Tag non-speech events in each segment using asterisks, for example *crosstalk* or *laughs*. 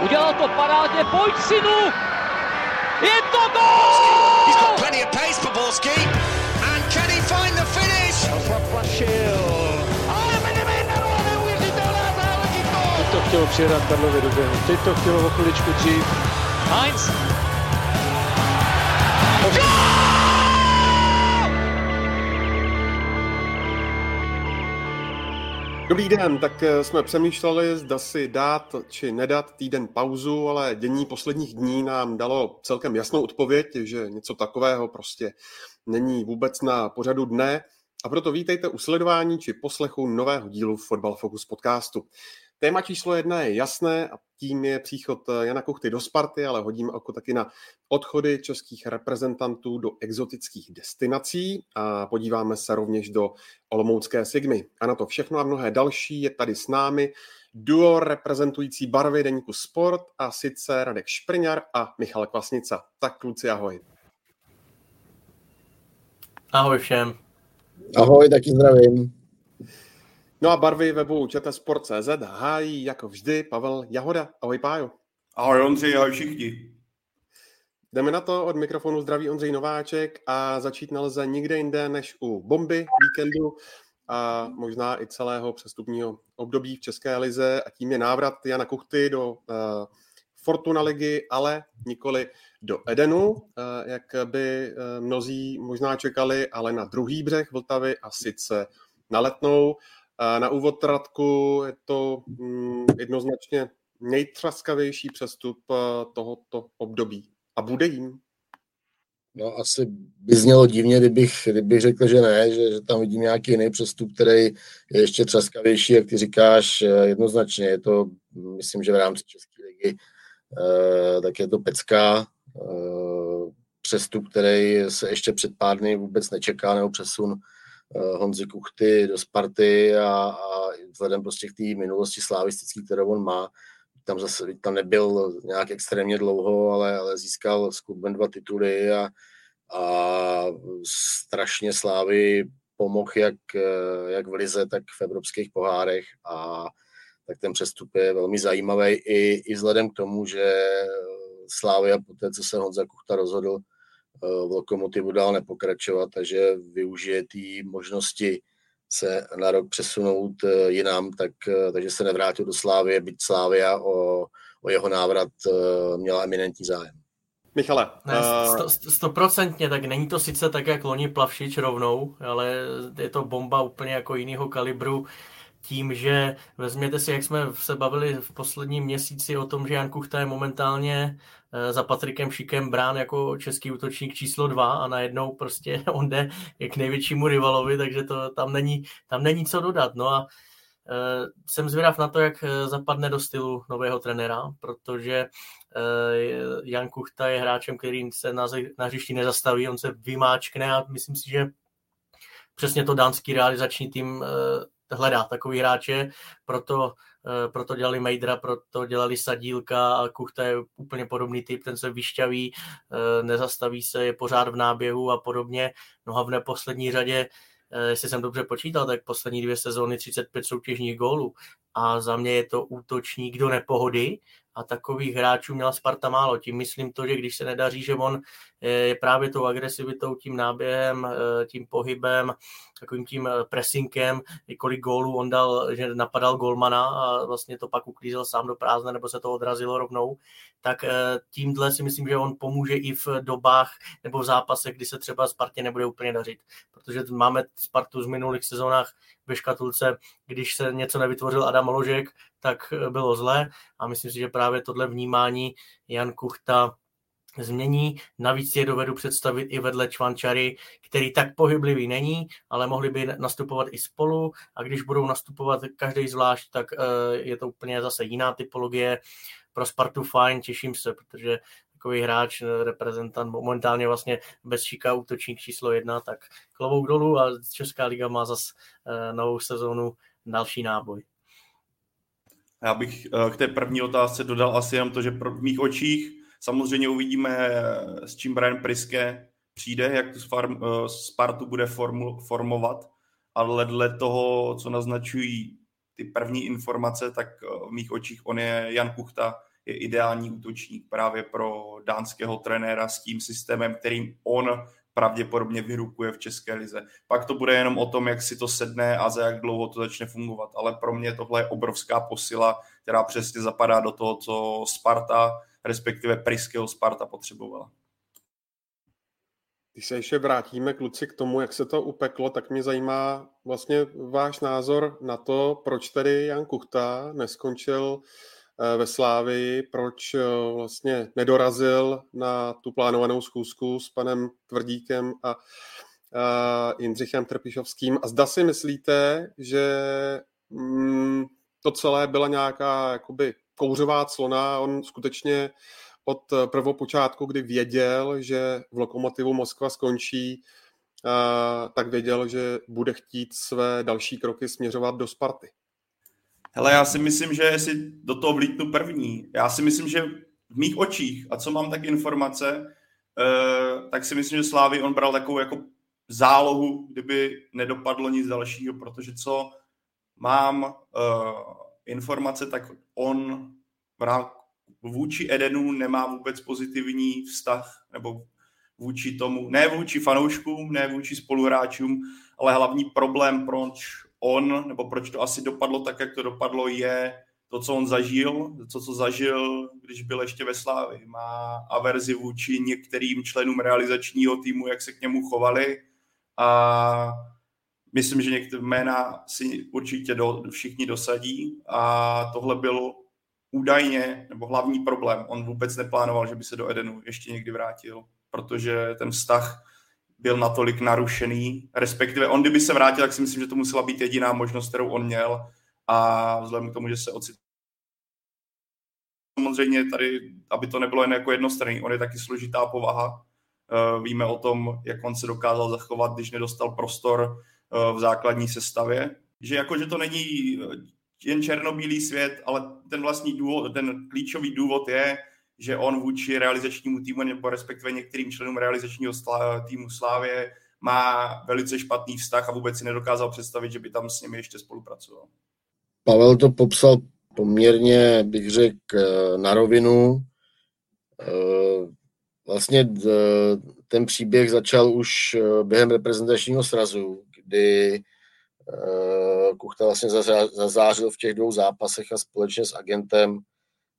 Udělal to parádně, pojď synu! Je to gol! He's got plenty of pace for Borski. And can he find the finish? Ale to chtělo přijedat Karlovi do běhu. Teď to chtělo o chviličku dřív. Heinz. Dobrý den, tak eh, jsme přemýšleli, zda si dát či nedat týden pauzu, ale dění posledních dní nám dalo celkem jasnou odpověď, že něco takového prostě není vůbec na pořadu dne. A proto vítejte u sledování či poslechu nového dílu Football Focus podcastu. Téma číslo jedna je jasné a tím je příchod Jana Kuchty do Sparty, ale hodíme oko taky na odchody českých reprezentantů do exotických destinací a podíváme se rovněž do Olomoucké Sigmy. A na to všechno a mnohé další je tady s námi duo reprezentující barvy deníku Sport a sice Radek Šprňar a Michal Kvasnica. Tak kluci, ahoj. Ahoj všem. Ahoj, taky zdravím. No a barvy webu čtsport.cz hájí jako vždy Pavel Jahoda. Ahoj Pájo. Ahoj Ondřej, ahoj všichni. Jdeme na to, od mikrofonu zdraví Ondřej Nováček a začít nelze nikde jinde než u bomby víkendu a možná i celého přestupního období v České lize a tím je návrat Jana Kuchty do uh, Fortuna ligy, ale nikoli do Edenu, uh, jak by uh, mnozí možná čekali, ale na druhý břeh Vltavy a sice na Letnou. Na úvod Radku je to mm, jednoznačně nejtřaskavější přestup eh, tohoto období. A bude jim? No asi by znělo divně, kdybych, kdybych řekl, že ne, že, že tam vidím nějaký jiný přestup, který je ještě třaskavější, jak ty říkáš, eh, jednoznačně. Je to, myslím, že v rámci České ligy, eh, tak je to pecká přestup, který se ještě před pár dny vůbec nečeká, nebo přesun Honzi Kuchty do Sparty a, a vzhledem prostě k té minulosti slavistický, kterou on má, tam zase tam nebyl nějak extrémně dlouho, ale, ale získal s klubem dva tituly a, a strašně Slávy pomohl jak, eh, jak v Lize, tak v evropských pohárech a tak ten přestup je velmi zajímavý i, i vzhledem k tomu, že Slávy a poté, co se Honza Kuchta rozhodl v Lokomotivu dál nepokračovat, takže využije té možnosti se na rok přesunout eh, jinam, tak, eh, takže se nevrátil do Slávy, byť Slávia o, o jeho návrat eh, měla eminentní zájem. Michale. Ne, stoprocentně, tak není to sice tak, jak loni Plavšič rovnou, ale je to bomba úplně jako jiného kalibru tím, že vezměte si, jak jsme se bavili v posledním měsíci o tom, že Jan Kuchta je momentálně za Patrikem Šikem brán jako český útočník číslo dva a najednou prostě *laughs* on jde k největšímu rivalovi, takže to tam není, tam není co dodat. No a Uh, jsem zvědav na to, jak eh, zapadne do stylu nového trenéra, protože Jan Kuchta je hráčem, který se na, na hřišti nezastaví, on se vymáčkne a myslím si, že přesně to dánský realizační tým hledá takový hráče, proto, eh, proto dělali Mejdra, proto dělali Sadílka a Kuchta je úplně podobný typ, ten se vyšťaví, eh, nezastaví se, je pořád v náběhu a podobně. No a v neposlední řadě eh, jestli jsem dobře počítal, tak poslední dvě sezóny 35 soutěžních gólů a za mě je to útočník do nepohody a takových hráčů měla Sparta málo. Tím myslím to, že když se nedaří, že on je právě tou agresivitou, tím náběhem, eh, tím pohybem, takovým tím eh, pressingem, kolik gólů on dal, že napadal golmana a vlastně to pak uklízel sám do prázdne, nebo se to odrazilo rovnou, tak eh, tímhle si myslím, že on pomůže i v dobách nebo v zápasech, kdy se třeba Spartě nebude úplně dařit. Protože máme Spartu z minulých sezónách ve škatulce, když se něco nevytvořil Adam Ložek, tak bylo zlé a myslím si, že právě tohle vnímání Jan Kuchta změní. Navíc je dovedu představit i vedle Čvančary, který tak pohyblivý není, ale mohli by nastupovat i spolu a když budou nastupovat každý zvlášť, tak eh, je to úplně zase jiná typologie. Pro Spartu fajn, těším se, protože takový hráč, eh, reprezentant, momentálně vlastně bez šíka útočník číslo jedna, tak klobouk dolů a Česká liga má zase eh, novou sezónu další náboj. Já bych k té první otázce dodal asi jenom to, že v mých očích Samozřejmě uvidíme, s čím Brian Priske přijde, jak tu eh, Spartu bude formu, formovat, ale dle toho, co naznačují ty první informace, tak eh, v mých očích on je Jan Kuchta je ideální útočník právě pro dánského trenéra s tím systémem, kterým on pravděpodobně vyrukuje v České lize. Pak to bude jenom o tom, jak si to sedne a za jak dlouho to začne fungovat. Ale pro mě tohle je obrovská posila, která přesně zapadá do toho, co Sparta, respektive Priského Sparta potřebovala. Když se ještě vrátíme, kluci, k tomu, jak se to upeklo, tak mě zajímá vlastně váš názor na to, proč tedy Jan Kuchta neskončil ve Slávii, proč eh, vlastně nedorazil na tu plánovanou schůzku s panem Tvrdíkem a, Jindřichem Trpišovským. A zda si myslíte, že mm, to celé byla nějaká jakoby kouřová clona, on skutečně od eh, prvopočátku, kdy věděl, že v Lokomotivu Moskva skončí, eh, tak věděl, že bude chtít své další kroky směřovat do Sparty. Hele, já si myslím, že si do toho vlítnu první. Já si myslím, že v mých očích, a co mám tak informace, eh, tak si myslím, že Slávy on bral takovou jako zálohu, kdyby nedopadlo nic dalšího, protože co mám informace, tak on vůči Edenu nemá vůbec pozitivní vztah, nebo vůči tomu, ne vůči fanouškům, ne vůči spoluhráčům, ale hlavní problém, proč on, nebo proč to asi dopadlo tak, jak to dopadlo, je to, co on zažil, to, co zažil, když byl ještě ve Slávi. Má averzi vůči některým členům realizačního týmu, jak se k němu chovali. A myslím, že některé jména si určitě do, všichni dosadí. A tohle bylo údajně, nebo hlavní problém, on vůbec neplánoval, že by se do Edenu ještě někdy vrátil, protože ten vztah byl natolik narušený, respektive on, kdyby se vrátil, tak si myslím, že to musela být jediná možnost, kterou on měl a vzhledem k tomu, že se ocitl samozřejmě tady, aby to nebylo jen jako jednostranný, on je taky složitá povaha. Eh, víme o tom, jak on se dokázal zachovat, když nedostal prostor eh, v základní sestavě. Že jako, že to není jen černobílý svět, ale ten vlastní důvod, ten klíčový důvod je, že on vůči realizačnímu týmu nebo respektive některým členům realizačního týmu Slávě má velice špatný vztah a vůbec si nedokázal představit, že by tam s nimi ještě spolupracoval. Pavel to popsal poměrně, bych řekl, na rovinu. Eh, vlastně eh, ten příběh začal už eh, během reprezentačního srazu, kdy Eh, Kuchta vlastně zazářil v těch dvou zápasech a společně s agentem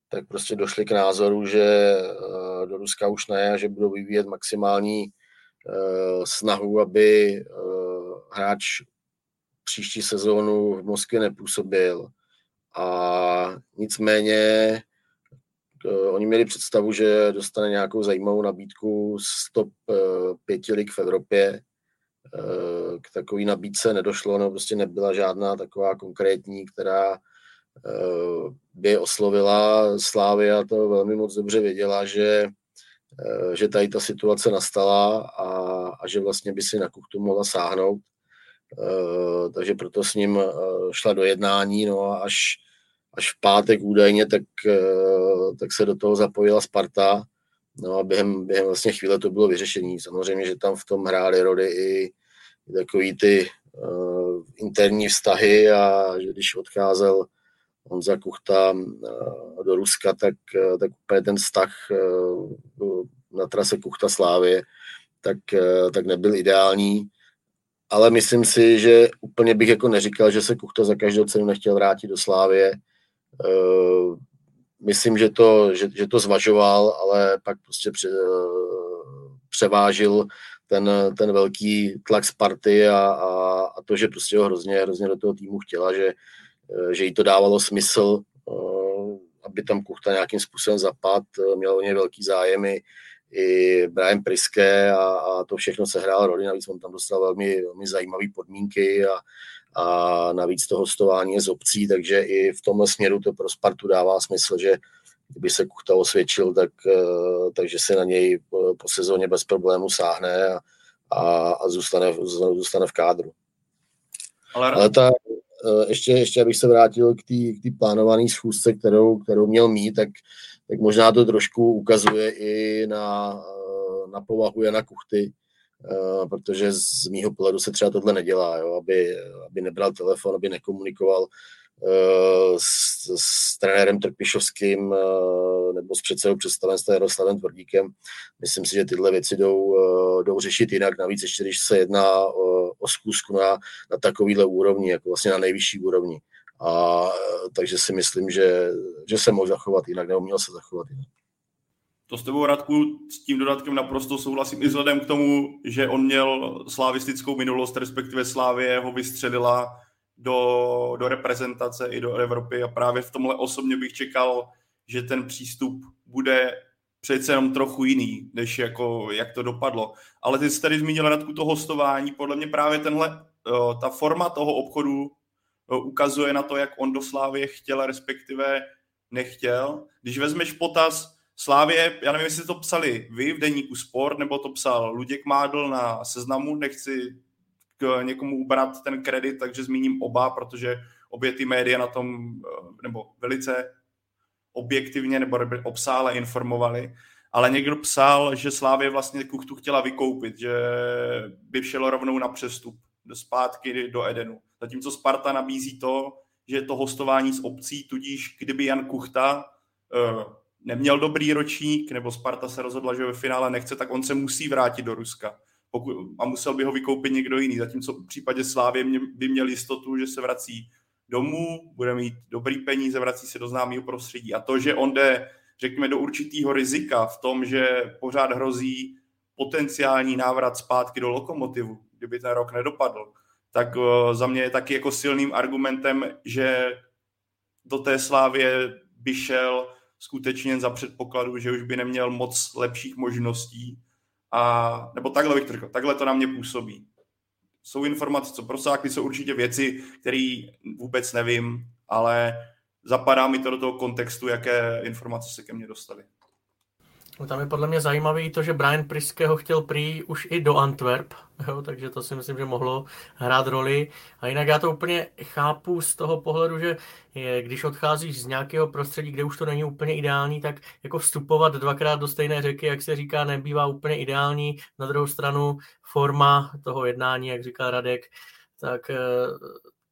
tak prostě došli k názoru, že eh, do Ruska už ne a že budou vyvíjet maximální eh, snahu, aby hráč příští sezónu v Moskvě nepůsobil. A nicméně oni měli představu, že dostane nějakou zajímavou nabídku z top pěti lig v Evropě, Eh, k takové nabídce nedošlo, no prostě nebyla žádná taková konkrétní, která eh, by oslovila Slávy a to velmi moc dobře věděla, že, eh, že tady ta situace nastala a, a že vlastně by si na Kuchtu mohla sáhnout. Takže proto s ním šla do jednání, no a až, až v pátek údajně, tak, tak se do toho zapojila Sparta, No a během, během vlastně chvíle to bylo vyřešení. Samozřejmě, že tam v tom hráli rody i takový ty uh, interní vztahy a že když odcházel Honza Kuchta uh, do Ruska, tak, uh, tak úplně ten vztah uh, na trase Kuchta Slávy tak, tak nebyl ideální. Ale myslím si, že úplně bych jako neříkal, že se Kuchta za každou cenu nechtěl vrátit do Slávie. Myslím, že to, že, že to zvažoval, ale pak prostě pře, převážil ten, ten velký tlak Sparty a, a, a to, že prostě ho hrozně, hrozně do toho týmu chtěla, že, že jí to dávalo smysl, aby tam Kuchta nějakým způsobem zapad, měl o něj velký zájemy, i Brian Priske a, a to všechno se hrál roli, navíc on tam dostal velmi, velmi zajímavé podmínky a, a navíc to hostování je z obcí, takže i v tomhle směru to pro Spartu dává smysl, že kdyby se Kuchta osvědčil, tak, eh, takže se na něj po, sezóně bez problému sáhne a, a, a zůstane, zůstane v kádru. Ale, Ale ta, eh, ještě, ještě abych se vrátil k té plánované schůzce, kterou, kterou měl mít, tak, tak možná to trošku ukazuje i na, eh, na povahu Jana Kuchty, protože z mýho pohledu se třeba tohle nedělá, jo, aby, aby nebral telefon, aby nekomunikoval s, s trenérem Trpišovským nebo s předsedou představenstva Jaroslavem Tvrdíkem. Myslím si, že tyhle věci jdou, jdou řešit jinak. Navíc ještě, když se jedná o, o na, na takovýhle úrovni, jako vlastně na nejvyšší úrovni. A takže si myslím, že, že se mohl zachovat jinak, nebo měl se zachovat jinak. To s tebou, Radku, s tím dodatkem naprosto souhlasím i vzhledem k tomu, že on měl slavistickou minulost, respektive Slávě ho vystřelila do, do reprezentace i do Evropy a právě v tomhle osobně bych čekal, že ten přístup bude přece jenom trochu jiný, než jako, jak to dopadlo. Ale ty jsi tady zmínil Radku to hostování, podle mě právě tenhle, ta forma toho obchodu ukazuje na to, jak on do Slávě chtěl, respektive nechtěl. Když vezmeš potaz Slávě, já nevím, jestli to psali vy v deníku Sport, nebo to psal Luděk Mádl na seznamu, nechci někomu ubrat ten kredit, takže zmíním oba, protože obě ty média na tom, nebo velice objektivně nebo obsále informovali, ale někdo psal, že Slávě vlastně Kuchtu chtěla vykoupit, že by šelo rovnou na přestup do zpátky do Edenu. Zatímco Sparta nabízí to, že je to hostování z obcí, tudíž kdyby Jan Kuchta uh, neměl dobrý ročník, nebo Sparta se rozhodla, že ve finále nechce, tak on se musí vrátit do Ruska. Pokud, a musel by ho vykoupit někdo jiný. Zatímco v případě Slávě by měl jistotu, že se vrací domů, bude mít dobrý peníze, vrací se do známého prostředí. A to, že on jde, řekněme, do určitého rizika v tom, že pořád hrozí potenciální návrat zpátky do lokomotivu, kdyby ten rok nedopadl, tak eh, za mě je taky jako silným argumentem, že do té slávě by šel skutečně za předpokladu, že už by neměl moc lepších možností. A, nebo takhle bych to takhle to na mě působí. Jsou informace, co prosákly, jsou určitě věci, které vůbec nevím, ale zapadá mi to do toho kontextu, jaké informace se ke mně dostaly. No tam je podle mě zajímavý to, že Brian Priske ho chtěl prý už i do Antwerp, jo, takže to si myslím, že mohlo hrát roli. A jinak já to úplně chápu z toho pohledu, že je, když odcházíš z nějakého prostředí, kde už to není úplně ideální, tak jako vstupovat dvakrát do stejné řeky, jak se říká, nebývá úplně ideální. Na druhou stranu forma toho jednání, jak říká Radek, tak eh,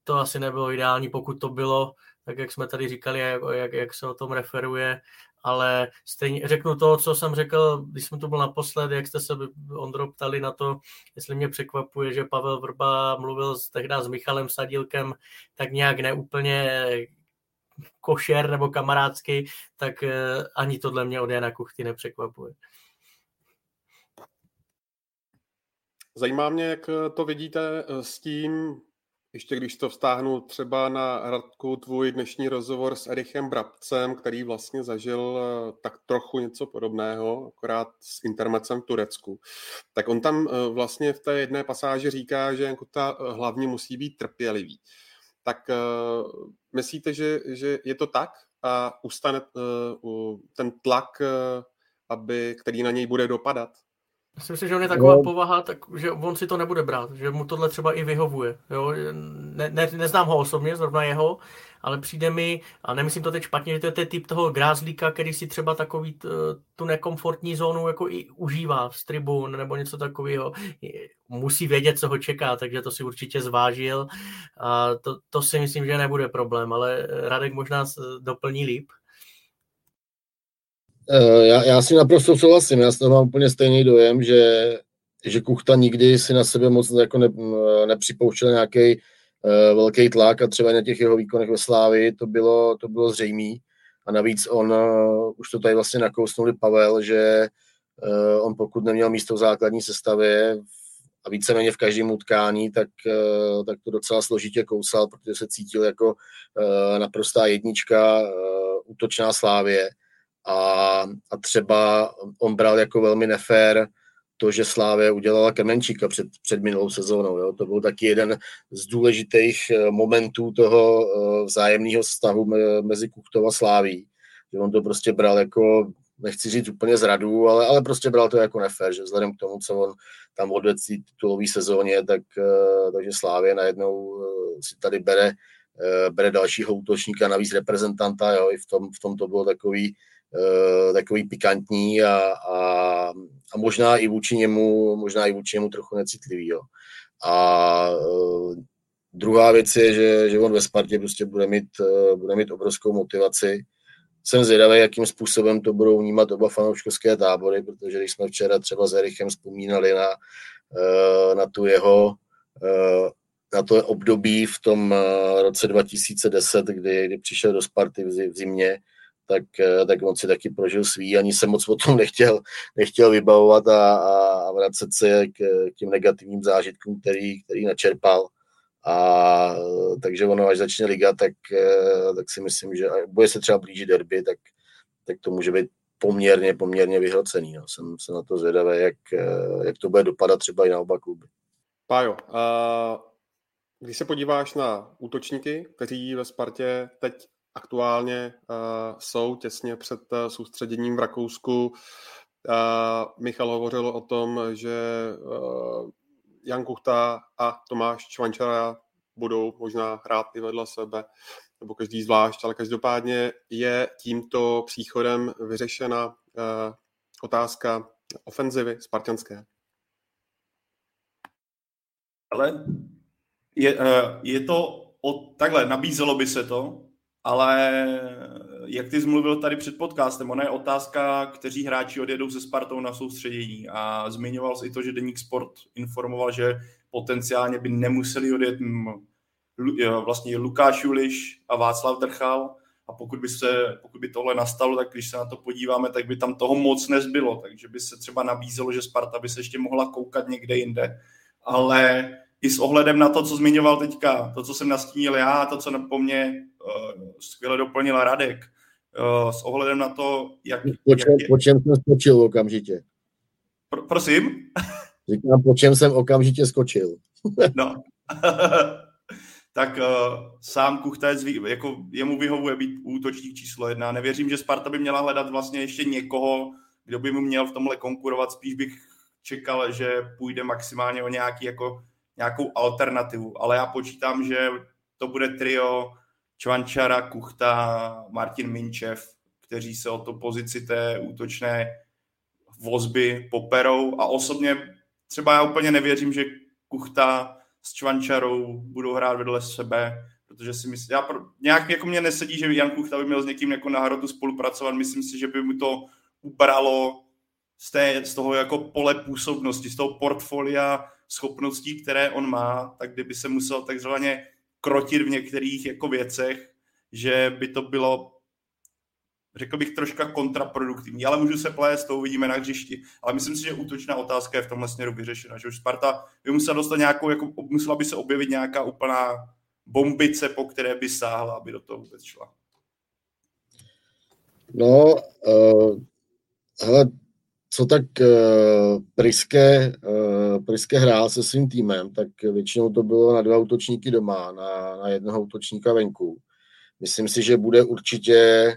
to asi nebylo ideální, pokud to bylo tak jak jsme tady říkali, jak, jak, jak se o tom referuje, ale stejně řeknu to, co jsem řekl, když jsem tu byl naposled, jak jste se Ondro ptali na to, jestli mě překvapuje, že Pavel Vrba mluvil s, tehdy s Michalem Sadílkem tak nějak neúplně košer nebo kamarádsky, tak eh, ani tohle mě od Jana Kuchty nepřekvapuje. Zajímá mě, jak to vidíte s tím, ještě když to vztáhnu třeba na Radku, tvůj dnešní rozhovor s Erichem Brabcem, který vlastně zažil eh, tak trochu něco podobného, akorát s intermecem v Turecku, tak on tam eh, vlastně v té jedné pasáži říká, že jako ta eh, hlavně musí být trpělivý. Tak myslíte, že, že je to tak a ustane ten tlak, aby, který na něj bude dopadat? Myslím si, že on je taková no. povaha, tak, že on si to nebude brát, že mu tohle třeba i vyhovuje. Jo? Ne, ne, neznám ho osobně, zrovna jeho, ale přijde mi, a nemyslím to teď špatně, že to je ten typ toho grázlíka, který si třeba takový tu nekomfortní zónu jako i užívá z tribun nebo něco takového. Musí vědět, co ho čeká, takže to si určitě zvážil. A to, to si myslím, že nebude problém, ale Radek možná doplní líp. Eh, já, já si naprosto souhlasím, já to mám úplně stejný dojem, že, že Kuchta nikdy si na sebe moc jako ne, nepřipouštěl nějaký uh, velký tlak a třeba na těch jeho výkonech ve Slávi to bylo, to bylo zřejmé. A navíc on, uh, už to tady vlastně nakousnuli Pavel, že uh, on pokud neměl místo v základní sestavě a víceméně v každém utkání, tak, uh, tak to docela složitě kousal, protože se cítil jako uh, naprostá jednička, uh, útočná Slávě a, a třeba on bral jako velmi nefér to, že Slávě udělala Kemenčíka před, před minulou sezónou. Jo. To byl taky jeden z důležitých eh, momentů toho eh, vzájemného vztahu mezi Kuchtova a Sláví. Že on to prostě bral jako, nechci říct úplně zradu, ale, ale prostě bral to jako nefér, že vzhledem k tomu, co on tam odvedl v titulové sezóně, tak, eh, takže Slávě najednou si tady bere, bere dalšího útočníka, navíc reprezentanta, jo, i v tom, v tom to bylo takový, takový pikantní a, a, a, možná i vůči němu, možná i vůči němu trochu necitlivý. Jo. A uh, druhá věc je, že, že on ve Spartě prostě bude mít, uh, bude mít obrovskou motivaci jsem zvědavý, jakým způsobem to budou vnímat oba fanouškovské tábory, protože když jsme včera třeba s Erichem vzpomínali na, na tu jeho na to období v tom roce 2010, kdy, kdy přišel do Sparty v zimě, tak, eh, tak on si taky prožil svý, ani se moc o tom nechtěl, nechtěl vybavovat a, a vracet se k, k těm negativním zážitkům, který, který načerpal. A takže ono, až začne liga, tak, eh, tak si myslím, že bude se třeba blížit derby, tak, tak to může být poměrně, poměrně vyhrocený. No. Jsem, jsem na to zvědavý, jak, eh, jak to bude dopadat třeba i na oba kluby. Pájo, uh, když se podíváš na útočníky, kteří ve Spartě teď aktuálně uh, jsou těsně před uh, soustředěním v Rakousku. Uh, Michal hovořil o tom, že Jan Kuchta a Tomáš Čvančara budou možná hrát i vedle sebe, nebo každý zvlášť, ale každopádně je tímto příchodem vyřešena otázka ofenzivy spartanské. Ale je, je to od, takhle, nabízelo by se to, ale jak ty zmluvil tady před podcastem, ona je otázka, kteří hráči odjedou se Spartou na soustředění. A zmiňoval si to, že Deník Sport informoval, že potenciálně by nemuseli odjet vlastně Lukáš Juliš a Václav Drchal. A pokud by, se, pokud by tohle nastalo, tak když se na to podíváme, tak by tam toho moc nezbylo, takže by se třeba nabízelo, že Sparta by se ještě mohla koukat někde jinde, ale i s ohledem na to, co zmiňoval teďka, to, co jsem nastínil já, to, co po mně skvěle doplnil Radek, uh, s ohledem na to, jak... Po čem, jak je... po čem jsem skočil okamžitě? Pro, prosím? Říkám, po čem jsem okamžitě skočil. *laughs* no. *laughs* tak uh, sám Kuchtec, jako jemu vyhovuje být útočník číslo jedna. Nevěřím, že Sparta by měla hledat vlastně ještě někoho, kdo by mu měl v tomhle konkurovat. Spíš bych čekal, že půjde maximálně o nějaký jako nějakou alternativu, ale já počítám, že to bude trio Čvančara, Kuchta, Martin Minčev, kteří se o to pozici té útočné vozby poperou. A osobně třeba já úplně nevěřím, že Kuchta s Čvančarou budou hrát vedle sebe, protože si myslím, já pro, nějak jako mě nesedí, že Jan Kuchta by měl s někým jako na hrotu spolupracovat, myslím si, že by mu to ubralo z, té, z toho jako pole působnosti, z toho portfolia schopností, které on má, tak kdyby se musel takzvaně krotit v některých jako věcech, že by to bylo řekl bych troška kontraproduktivní, ale můžu se plést, to uvidíme na hřišti. Ale myslím si, že útočná otázka je v tomhle směru vyřešena, že už Sparta by musela dostat nějakou, jako, musela by se objevit nějaká úplná bombice, po které by sáhla, aby do toho vůbec šla. No, uh, hele, co tak uh, Priske, uh, Priske hrál se svým týmem, tak většinou to bylo na dva útočníky doma, na, na jednoho útočníka venku. Myslím si, že bude určitě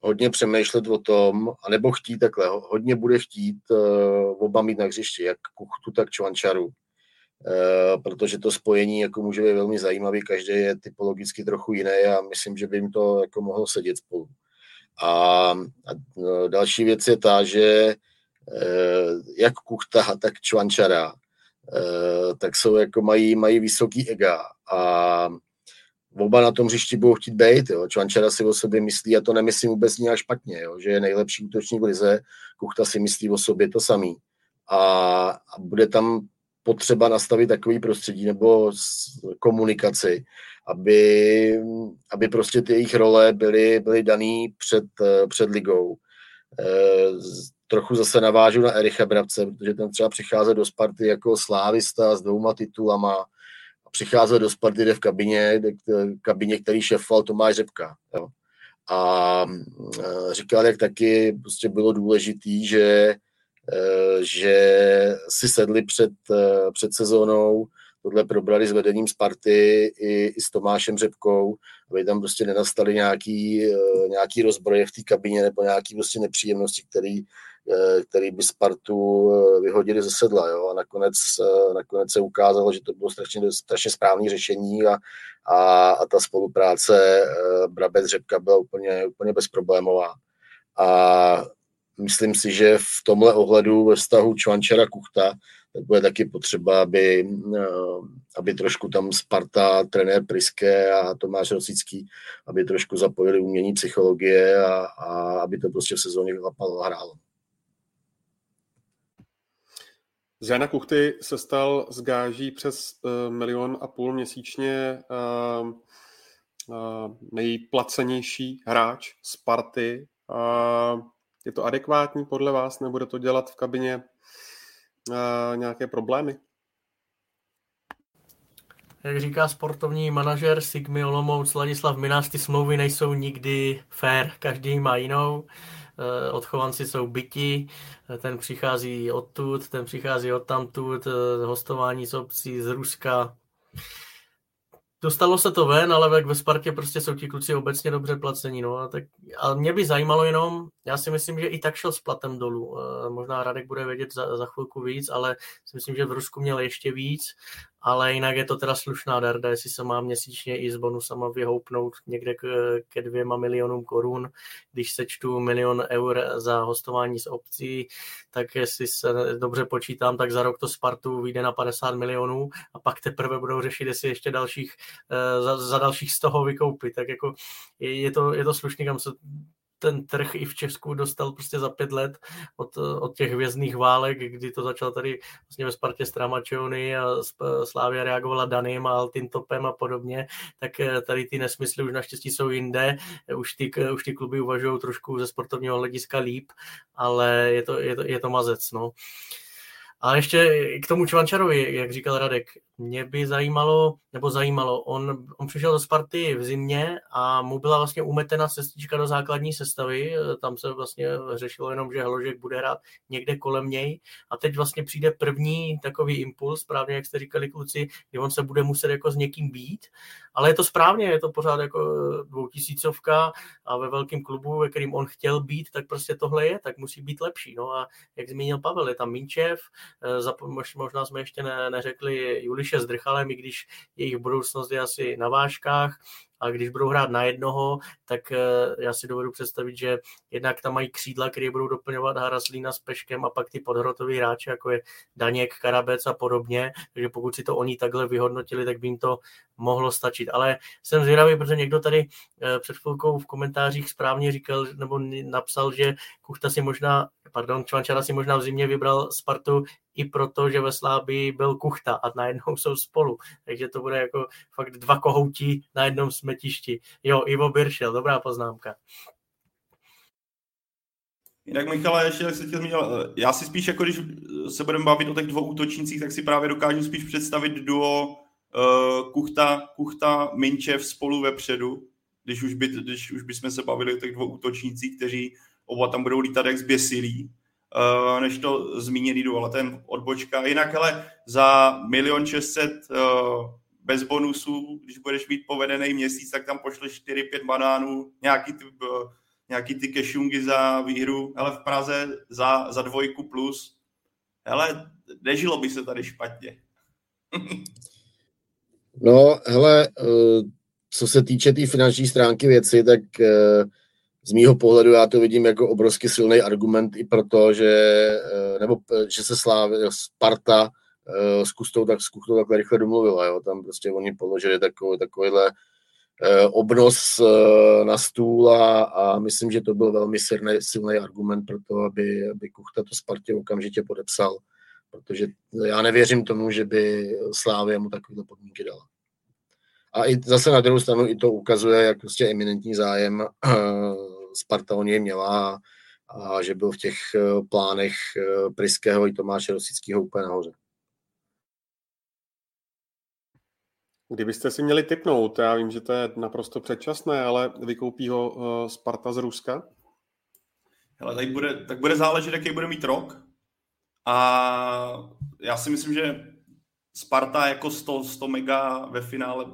hodně přemýšlet o tom, anebo chtít takhle, hodně bude chtít uh, oba mít na hřišti, jak Kuchtu, tak Čvančaru. Uh, protože to spojení jako může být velmi zajímavý, každý je typologicky trochu jiný a myslím, že by jim to jako mohlo sedět spolu. A, a další věc je ta, že Eh, jak Kuchta, tak Čvančara, eh, tak jsou jako mají, mají vysoký ega a oba na tom hřišti budou chtít být. Jo. Čvančara si o sobě myslí, a to nemyslím vůbec nějak špatně, jo, že je nejlepší útočník v lize, Kuchta si myslí o sobě to samý. A, a bude tam potřeba nastavit takový prostředí nebo komunikaci, aby, aby prostě ty jejich role byly, byly daný před, eh, před ligou trochu zase navážu na Ericha Brabce, protože ten třeba přichází do Sparty jako slávista s dvouma titulama a přicházel do Sparty, jde v kabině, jde v kabině, který šefoval Tomáš Řepka. Jo. A e, říkal, jak taky prostě bylo důležitý, že, e, že si sedli před, e, před sezónou, tohle probrali s vedením Sparty i, i s Tomášem Řepkou, aby tam prostě nenastaly nějaký, nějaký rozbroje v té kabině nebo nějaký prostě nepříjemnosti, který, který by Spartu eh, vyhodili ze sedla. Jo? A nakonec, eh, nakonec se ukázalo, že to bylo strašně, strašně správné řešení a, a, a ta spolupráce Brabec Řepka byla úplně, úplně bezproblémová. A myslím si, že v tomhle ohledu ve vztahu Čvančera Kuchta tak bude taky potřeba, aby, aby trošku tam Sparta, trenér Priske a Tomáš Rosický, aby trošku zapojili umění psychologie a, a aby to prostě v sezóně vyklapalo a hrálo. Z Jana Kuchty se stal z gáží přes uh, milion a půl měsíčně uh, uh, nejplacenější hráč Sparty. Uh, je to adekvátní podle vás? Nebude to dělat v kabině uh, nějaké problémy? Jak říká sportovní manažer Sigmy Olomouc Ladislav Minář, ty smlouvy nejsou nikdy fair, každý má jinou. Eh, odchovanci jsou byti, eh, ten přichází odtud, ten přichází odtamtud, eh, hostování z obcí z Ruska. Dostalo se to ven, ale ve Spartě prostě jsou ti kluci obecně dobře placení. No. A, tak, a mě by zajímalo jenom, já si myslím, že i tak šel s platem dolů. Možná Radek bude vědět za, za chvilku víc, ale si myslím, že v Rusku měl ještě víc ale jinak je to teda slušná darda, jestli se má měsíčně i s bonusama vyhoupnout někde ke dvěma milionům korun, když sečtu milion eur za hostování z obcí, tak jestli se dobře počítám, tak za rok to Spartu vyjde na 50 milionů a pak teprve budou řešit, jestli ještě dalších, eh, za, za dalších z toho vykoupit. Tak jako je, je to, je to slušný, kam se ten trh i v Česku dostal prostě za pět let od, od těch hvězdných válek, kdy to začalo tady vlastně ve Spartě s Tramačony a Slávia reagovala Danym a Altintopem a podobně, tak eh, tady ty nesmysly už naštěstí jsou jinde, už ty, už ty kluby uvažují trošku ze sportovního hlediska líp, ale je to, je to, je to mazec, no. A ještě k tomu Čvančarovi, jak říkal Radek, mě by zajímalo, nebo zajímalo, on, on přišel do Sparty v zimě a mu byla vlastně umetena cestička do základní sestavy, tam se vlastně řešilo jenom, že Hložek bude hrát někde kolem něj. A teď vlastně přijde první takový impuls, právě jak jste říkali kluci, kdy on se bude muset jako s někým být, ale je to správně, je to pořád jako dvoutisícovka a ve velkém klubu, ve kterým on chtěl být, tak prostě tohle je, tak musí být lepší. No a jak zmínil Pavel, je tam Minčev, možná jsme ještě ne, neřekli Juliše s Drchalem, i když jejich budoucnost je asi na vážkách, a když budou hrát na jednoho, tak eh, já si dovedu představit, že jednak tam mají křídla, které budou doplňovat Haraslína s Peškem a pak ty podhrotoví hráči, jako je Daněk, Karabec a podobně, takže pokud si to oni takhle vyhodnotili, tak by jim to mohlo stačit. Ale jsem zvědavý, protože někdo tady eh, před chvilkou v komentářích správně říkal, nebo napsal, že Kuchta si možná, pardon, Čvančara si možná v zimě vybral Spartu i proto, že ve Slábii byl Kuchta a najednou jsou spolu. Takže to bude jako fakt dva kohoutí na jednom smetišti. Jo, Ivo Biršel, dobrá poznámka. Jinak Michale, ještě jak se tě zmínil, já si spíš, jako když se budeme bavit o těch dvou útočnících, tak si právě dokážu spíš představit duo uh, Kuchta, Kuchta, Minčev spolu vepředu, když už, by, když už bychom se bavili o těch dvou útočnících, kteří oba tam budou lítat jak zběsilí. Eh, než to zmíněný důvod, ten odbočka. Jinak ale za milion šestset eh, bez bonusů, když budeš mít povedený měsíc, tak tam pošleš 4-5 banánů, nějaký ty, eh, nějaký ty kešungy za výhru, ale v Praze za, za dvojku plus. Hele, nežilo by se tady špatně. *laughs* no, hele, co se týče té tý finanční stránky věci, tak z mýho pohledu já to vidím jako obrovsky silný argument i proto, že, eh, nebo, eh, že se Slávy, Sparta eh, s Kustou, tak, s Kustou takhle rychle domluvila. Jo. Tam prostě oni položili takový, takovýhle obnos na stůl a, a myslím, že to byl velmi silný, silný argument pro to, aby, aby Kuchta to Spartě okamžitě podepsal, protože já nevěřím tomu, že by Slávě mu takovéhle podmínky dala. A i zase na druhou stranu i to ukazuje, jak prostě eminentní zájem uh, Sparta o něj měla a, že byl v těch uh, plánech uh, Priského i Tomáše Rosického úplně nahoře. Kdybyste si měli typnout, já vím, že to je naprosto předčasné, ale vykoupí ho Sparta z Ruska? Hele, tak bude, tak bude záležet, jaký bude mít rok. A já si myslím, že Sparta jako 100, 100 mega ve finále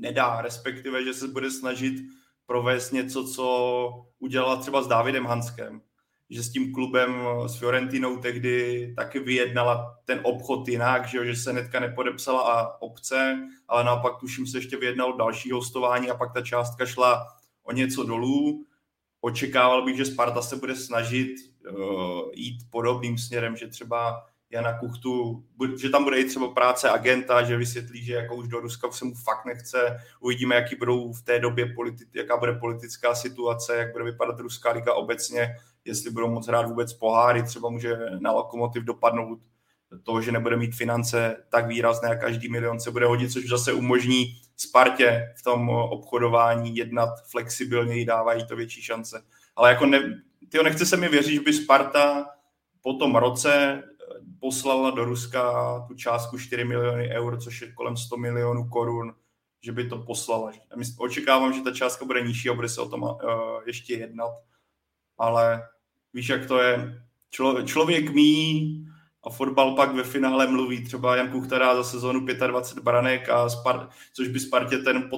nedá, respektive, že se bude snažit provést něco, co udělala třeba s Dávidem Hanskem, že s tím klubem, s Fiorentinou tehdy taky vyjednala ten obchod jinak, že, že se netka nepodepsala a obce, ale naopak tuším se ještě vyjednalo další hostování a pak ta částka šla o něco dolů. Očekával bych, že Sparta se bude snažit uh, jít podobným směrem, že třeba Jana Kuchtu, že tam bude i třeba práce agenta, že vysvětlí, že jako už do Ruska se mu fakt nechce. Uvidíme, jaký budou v té době politi- jaká bude politická situace, jak bude vypadat Ruská liga obecně, jestli budou moc hrát vůbec poháry, třeba může na Lokomotiv dopadnout to, že nebude mít finance tak výrazné a každý milion se bude hodit, což zase umožní Spartě v tom obchodování jednat flexibilněji, dávají to větší šance. Ale jako ne, tyjo, nechce se mi věřit, že by Sparta po tom roce poslala do Ruska tu částku 4 miliony eur, což je kolem 100 milionů korun, že by to poslala. Očekávám, že ta částka bude nižší a bude se o tom uh, ještě jednat, ale víš, jak to je. Člo, člověk mí a fotbal pak ve finále mluví. Třeba Jan Kuchtara za sezónu 25 branek, a Spar- což by Spartě ten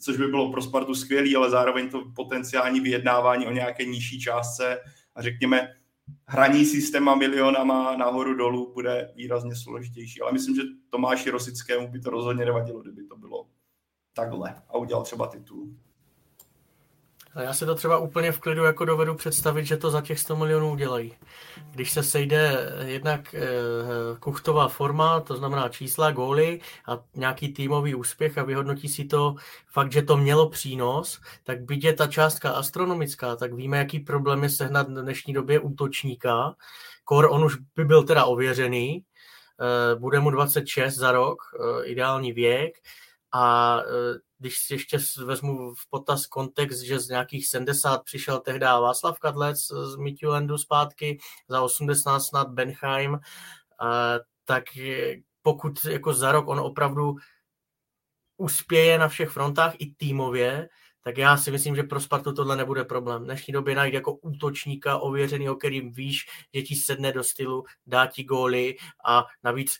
což by bylo pro Spartu skvělý, ale zároveň to potenciální vyjednávání o nějaké nižší částce a řekněme hraní systéma milionama nahoru dolů bude výrazně složitější. Ale myslím, že Tomáši Rosickému by to rozhodně nevadilo, kdyby to bylo takhle a udělal třeba titul. Já si to třeba úplně v klidu jako dovedu představit, že to za těch 100 milionů udělají. Když se sejde jednak eh, kuchtová forma, to znamená čísla, góly a nějaký týmový úspěch a vyhodnotí si to fakt, že to mělo přínos, tak byť je ta částka astronomická, tak víme, jaký problém je sehnat v dnešní době útočníka. Kor, on už by byl teda ověřený, eh, bude mu 26 za rok, eh, ideální věk a když si ještě vezmu v potaz kontext, že z nějakých 70 přišel tehdy Václav Kadlec z Midtjyllandu zpátky, za 80 snad Benheim, tak pokud jako za rok on opravdu uspěje na všech frontách i týmově, tak já si myslím, že pro Spartu tohle nebude problém. V dnešní době najít jako útočníka ověřený, o kterým víš, že ti sedne do stylu, dá ti góly a navíc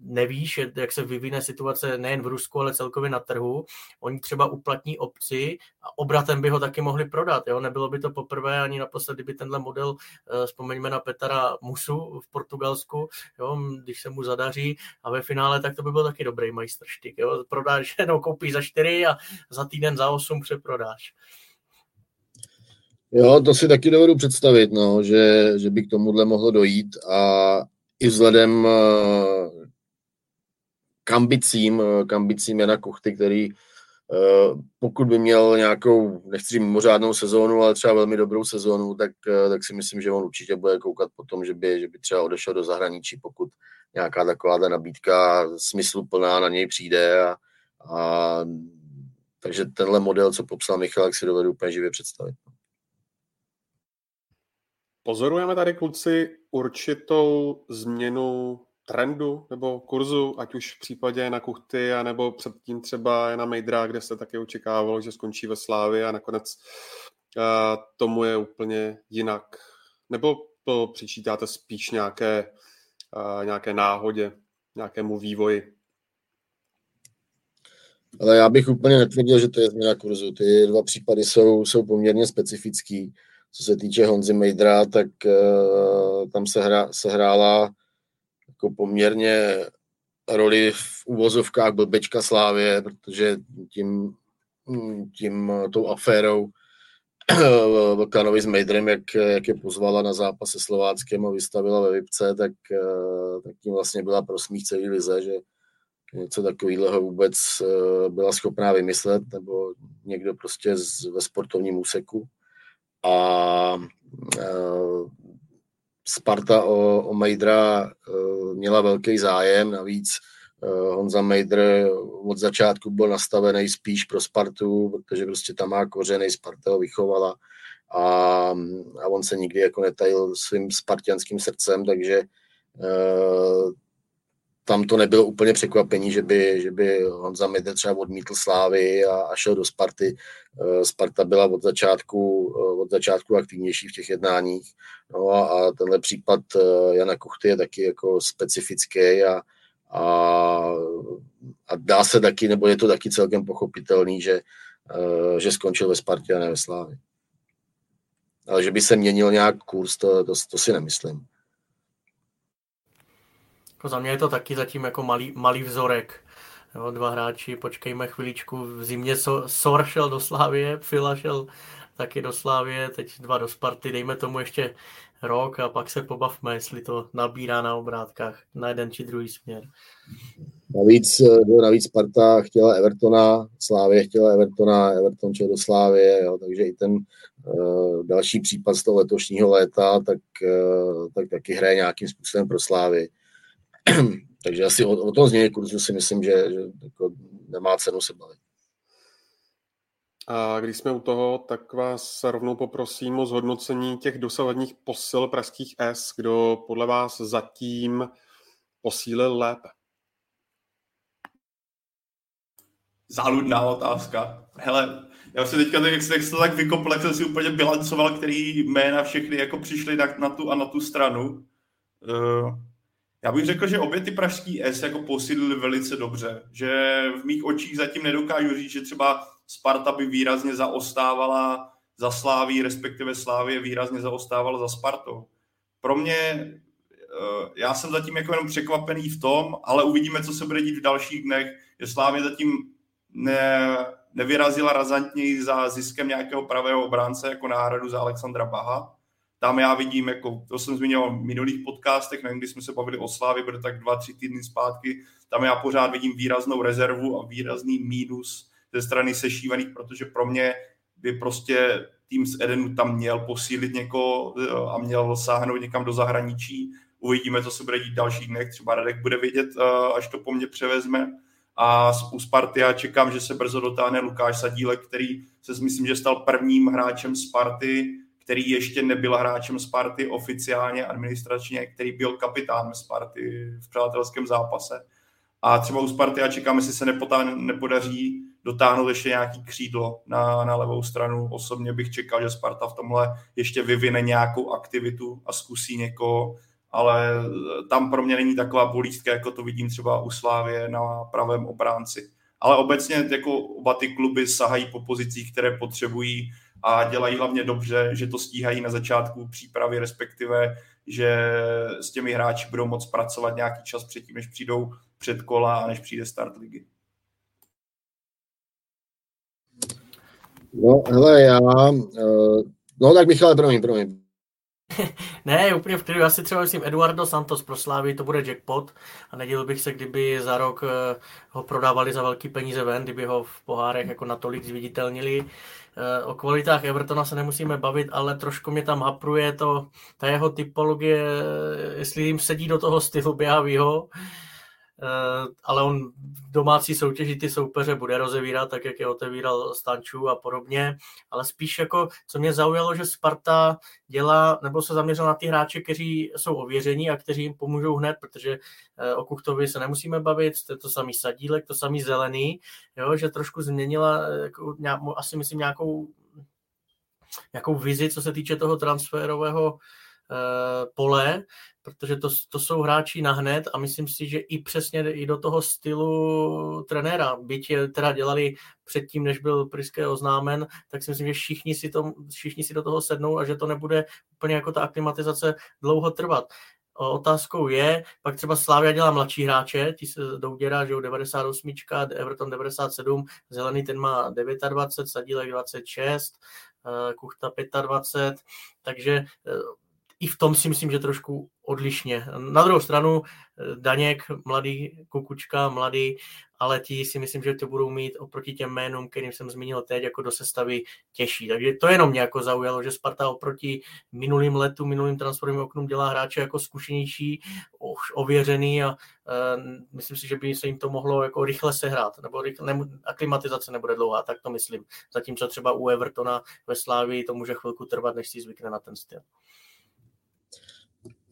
nevíš, jak se vyvine situace nejen v Rusku, ale celkově na trhu. Oni třeba uplatní obci a obratem by ho taky mohli prodat. Jo? Nebylo by to poprvé ani naposled, kdyby tenhle model, eh, vzpomeňme na Petra Musu v Portugalsku, jo? když se mu zadaří a ve finále, tak to by byl taky dobrý majstrštyk. Jo? Prodáš, *laughs* no, koupíš za čtyři a za týden za osm přeprodáš. Jo, to si taky dovedu představit, no, že, že by k tomuhle mohlo dojít a i vzhledem eh, k ambicím, eh, k ambicím Jana Kuchty, který eh, pokud by měl nějakou, nechci říct mimořádnou sezónu, ale třeba velmi dobrou sezónu, tak, eh, tak si myslím, že on určitě bude koukat po tom, že by, že by třeba odešel do zahraničí, pokud nějaká taková nabídka smysluplná na něj přijde. A, a, takže tenhle model, co popsal Michal, jak si dovedu úplně živě představit. Pozorujeme tady, kluci, určitou změnu trendu nebo kurzu, ať už v případě na Kuchty, nebo předtím třeba na Mejdra, kde se taky očekávalo, že skončí ve Slávě a nakonec uh, tomu je úplně jinak. Nebo to přičítáte spíš nějaké, uh, nějaké náhodě, nějakému vývoji? Ale já bych úplně netvrdil, že to je změna kurzu. Ty dva případy jsou, jsou poměrně specifický. Co se týče Honzy Mejdra, tak uh, tam se, hra, se hrála jako poměrně roli v uvozovkách blbečka Slávě, protože tím, tím tou aférou *clears throat* Vlkanovi s Mejdrem, jak, jak je pozvala na zápas se Slováckem a vystavila ve Vipce, tak, tak tím vlastně byla pro smích celý lize, že něco takového vůbec byla schopná vymyslet, nebo někdo prostě z, ve sportovním úseku. A Sparta o, o Mejdra uh, měla velký zájem, navíc uh, Honza Mejdr od začátku byl nastavený spíš pro Spartu, protože prostě tam má kořeny, Sparta ho vychovala a, a on se nikdy jako netajil svým spartianským srdcem, takže uh, tam to nebylo úplně překvapení, že by, že by Honza Mejdr třeba odmítl Slávy a, a šel do Sparty. Sparta byla od začátku, od začátku aktivnější v těch jednáních. No a, a tenhle případ eh, Jana Kuchty je taky jako specifický a, a, a dá se taky, nebo je to taky celkem pochopitelný, že, eh, že skončil ve Spartě a ne ve Slávě. Ale že by se měnil nějak kurz, to, to, to si nemyslím. Jako za mě je to taky zatím jako malý, malý vzorek. Jo, dva hráči, počkejme chviličku, v zimě so, Sor šel do Slávie, Fila šel taky do Slávě, teď dva do Sparty, dejme tomu ještě rok a pak se pobavme, jestli to nabírá na obrátkách na jeden či druhý směr. Navíc, eh, navíc Sparta chtěla Evertona, Slávě chtěla Evertona, Everton čel do Slávě, jo, takže i ten uh, další případ z toho letošního léta, tak, uh, tak taky hraje nějakým způsobem pro Slávy. *clears throat* takže asi o, o tom změně kurzu si myslím, že, že jako nemá cenu se bavit. A když jsme u toho, tak vás rovnou poprosím o zhodnocení těch dosavadních posil pražských S, kdo podle vás zatím posílil lépe. Záludná otázka. Hele, já si teďka, jak jak jsi to tak vykopl, jsem si úplně bilancoval, který jména všechny jako přišly na, na tu a na tu stranu. Uh, já bych řekl, že obě ty pražský S jako posílili velice dobře. Že v mých očích zatím nedokážu říct, že třeba Sparta by výrazně zaostávala za Sláví, respektive Slávě výrazně zaostávala za Spartou. Pro mě, eh, já jsem zatím jako jenom překvapený v tom, ale uvidíme, co se bude dít v dalších dnech, že Slávě zatím ne, nevyrazila razantněji za ziskem nějakého pravého obránce jako náhradu za Alexandra Baha. Tam já vidím, jako to jsem zmiňoval v minulých podcastech, nevím, když jsme se bavili o Slávě, bude tak dva, tři týdny zpátky, tam já pořád vidím výraznou rezervu a výrazný mínus ze strany sešívaných, protože pro mě by prostě tým z Edenu tam měl posílit někoho eh, a měl sáhnout někam do zahraničí. Uvidíme, co se bude dít v dalších dnech. Třeba Radek bude vědět, eh, až to po mně převezme. A u Sparty já čekám, že se brzo dotáhne Lukáš Sadílek, který se myslím, že stal prvním hráčem Sparty, který ještě nebyl hráčem Sparty oficiálně, administračně, který byl kapitánem Sparty v přátelském zápase. A třeba u Sparty já čekám, jestli se nepodaří dotáhnout ještě nějaký křídlo na, na levou stranu. Osobně bych čekal, že Sparta v tomhle ještě vyvine nějakou aktivitu a zkusí někoho, ale tam pro mě není taková bolístka, jako to vidím třeba u Slávě na pravém obránci. Ale obecně jako oba ty kluby sahají po pozicích, které potřebují a dělají hlavně dobře, že to stíhají na začátku přípravy, respektive, že s těmi hráči budou moc pracovat nějaký čas předtím, než přijdou před kola a než přijde start ligy. No, hele, já... Uh, no tak Michale, promiň, promiň. *laughs* ne, úplně v klidu. Já si třeba myslím, Eduardo Santos pro Slávy, to bude jackpot a nedělil bych se, kdyby za rok eh, ho prodávali za velký peníze ven, kdyby ho v pohárech jako natolik zviditelnili. Eh, o kvalitách Evertona se nemusíme bavit, ale trošku mě tam hapruje to, ta jeho typologie, jestli jim sedí do toho stylu běhavýho, Eh, ale on v domácí soutěži ty soupeře bude rozevírat, tak jak je otevíral Stančů a podobně, ale spíš jako, co mě zaujalo, že Sparta dělá, nebo se zaměřil na ty hráče, kteří jsou ověření a kteří jim pomůžou hned, protože eh, o Kuchtovi se nemusíme bavit, to je to samý Sadílek, to samý Zelený, jo, že trošku změnila, eh, jako, asi myslím nějakou nějakou vizi, co se týče toho transferového pole, protože to, to jsou hráči na hned a myslím si, že i přesně i do toho stylu trenéra, byť je teda dělali předtím, než byl Priské oznámen, tak si myslím, že všichni si, to, všichni si do toho sednou a že to nebude úplně jako ta aklimatizace dlouho trvat. Otázkou je, pak třeba Slávia dělá mladší hráče, ti se Douděra, že 98, Everton 97, Zelený ten má 29, Sadílek 26, eh, Kuchta 25, takže eh, i v tom si myslím, že trošku odlišně. Na druhou stranu eh, Daněk, mladý Kukučka, mladý, ale ti si myslím, že to budou mít oproti těm jménům, kterým jsem zmínil teď, jako do sestavy těžší. Takže to jenom mě jako zaujalo, že Sparta oproti minulým letu, minulým transferovým oknům dělá hráče jako zkušenější, už ověřený a uh, myslím si, že by se jim to mohlo jako rychle sehrát, nebo rychle, ne, aklimatizace nebude dlouhá, tak to myslím. Zatímco třeba u Evertona ve Slávii to může chvilku trvat, než si zvykne na ten styl.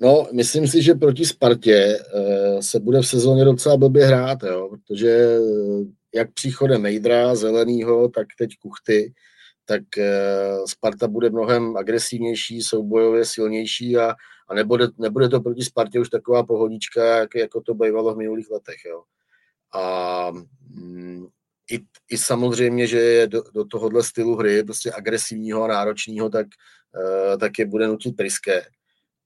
No, myslím si, že proti Spartě uh, se bude v sezóně docela blbě hrát, jo, protože uh, jak příchodem Mejdra, Zelenýho, tak teď Kuchty, tak uh, Sparta bude mnohem agresivnější, soubojově silnější a, a nebude, nebude to proti Spartě už taková pohodička, jak, jako to bývalo v minulých letech. Jo. A mm, i, i samozřejmě, že je do, do tohohle stylu hry, prostě agresivního a náročního, tak, uh, tak je bude nutit Priské.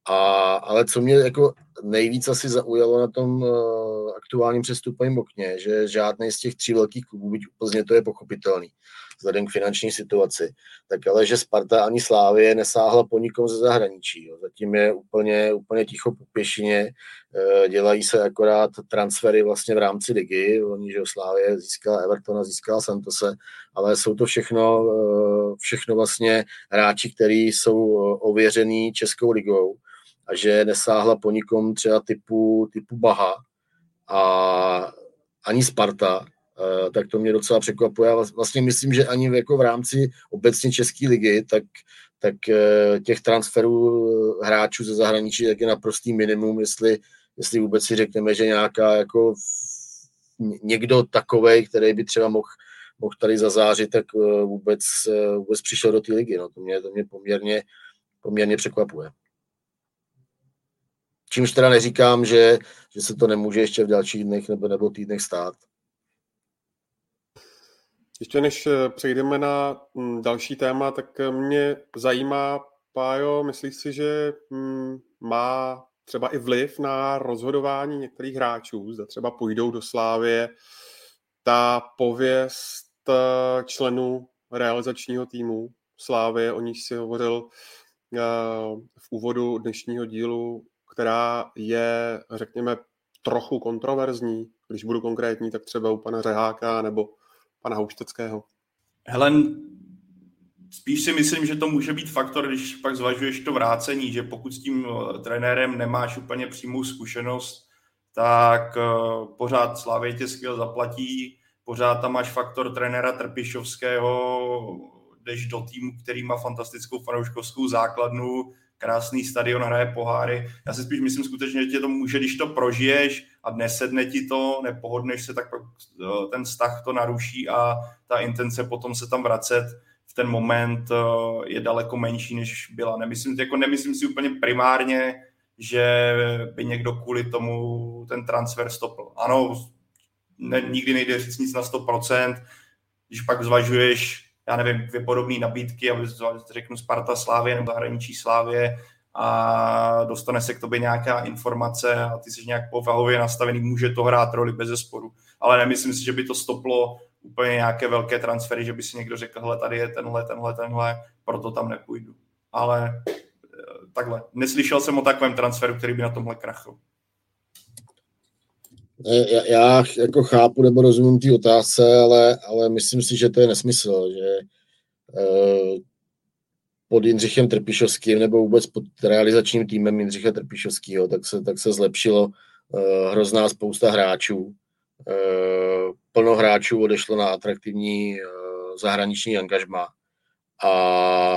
A, ale co mě jako nejvíc asi zaujalo na tom aktuálním přestupovém okně, že žádný z těch tří velkých klubů, byť úplně to je pochopitelný, vzhledem k finanční situaci, tak ale že Sparta ani Slávě nesáhla po nikom ze zahraničí. Jo. Zatím je úplně, úplně ticho po pěšině, e, dělají se akorát transfery vlastně v rámci ligy, oni, že Slávě získala Evertona, získala Santose, ale jsou to všechno, e, všechno vlastně hráči, kteří jsou ověřený Českou ligou a že nesáhla po nikom třeba typu, typu Baha a ani Sparta, Eh, tak to mě docela překvapuje. Já vlastně myslím, že ani jako v rámci obecně České ligy, tak, tak eh, těch transferů eh, hráčů ze zahraničí tak je naprostý minimum, jestli, jestli vůbec si řekneme, že nějaká jako někdo takovej, který by třeba mohl mohl tady zazářit, tak vůbec, vůbec přišel do té ligy. No. To, mě, to mě poměrně, poměrně překvapuje. Čímž teda neříkám, že, že se to nemůže ještě v dalších dnech nebo, nebo týdnech stát. Ještě než eh, přejdeme na mm, další téma, tak eh, mě zajímá, Pájo, myslíš si, že mm, má třeba i vliv na rozhodování některých hráčů, zda třeba půjdou do Slávě, ta pověst eh, členů realizačního týmu Slávy, o níž si hovořil v úvodu dnešního dílu, která je, řekněme, trochu kontroverzní, když budu konkrétní, tak třeba u pana Řeháka nebo pana Houšteckého? Helen, spíš si myslím, že to může být faktor, když pak zvažuješ to vrácení, že pokud s tím eh, trenérem nemáš úplně přímou zkušenost, tak eh, pořád Slávě tě skvěle zaplatí, pořád tam máš faktor trenéra Trpišovského, jdeš do týmu, který má fantastickou fanouškovskou základnu, krásný stadion, hraje poháry. Já si spíš myslím skutečně, že tě to může, když to prožiješ a nesedne ti to, nepohodneš se, tak eh, ten vztah to naruší a ta intence potom se tam vracet v ten moment eh, je daleko menší, než byla. Nemyslím, jako nemyslím si úplně primárně, že by někdo kvůli tomu ten transfer stopl. Ano, ne, nikdy nejde říct nic na 100%, když pak zvažuješ já nevím, dvě podobné nabídky, aby řeknu Sparta Slávě nebo zahraničí Slávě a dostane se k tobě nějaká informace a ty jsi nějak povahově nastavený, může to hrát roli bez zesporu. Ale nemyslím si, že by to stoplo úplně nějaké velké transfery, že by si někdo řekl, hele, tady je tenhle, tenhle, tenhle, proto tam nepůjdu. Ale eh, takhle, neslyšel jsem o takovém transferu, který by na tomhle krachl. Já, já jako chápu nebo rozumím té otázce, ale, ale myslím si, že to je nesmysl, že uh, pod Jindřichem Trpišovským nebo vůbec pod realizačním týmem Jindřicha Trpišovského, tak se, tak se zlepšilo uh, hrozná spousta hráčů. Uh, plno hráčů odešlo na atraktivní uh, zahraniční angažma a,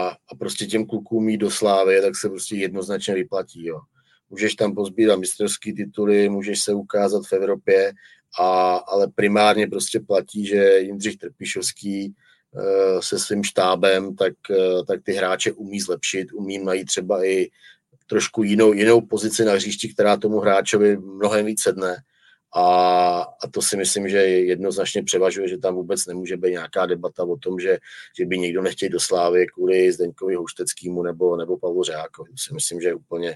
a prostě těm klukům jít do slávy, tak se prostě jednoznačně vyplatí. Jo můžeš tam pozbírat mistrovské tituly, můžeš se ukázat v Evropě, a, ale primárně prostě platí, že Jindřich Trpišovský uh, se svým štábem, tak, uh, tak ty hráče umí zlepšit, umí najít třeba i trošku jinou, jinou pozici na hřišti, která tomu hráčovi mnohem víc sedne. A, a to si myslím, že jednoznačně převažuje, že tam vůbec nemůže být nějaká debata o tom, že, že by někdo nechtěl do Slávy kvůli Zdeňkovi Houšteckému nebo, nebo Pavlu Řákovi. To si myslím, že je úplně,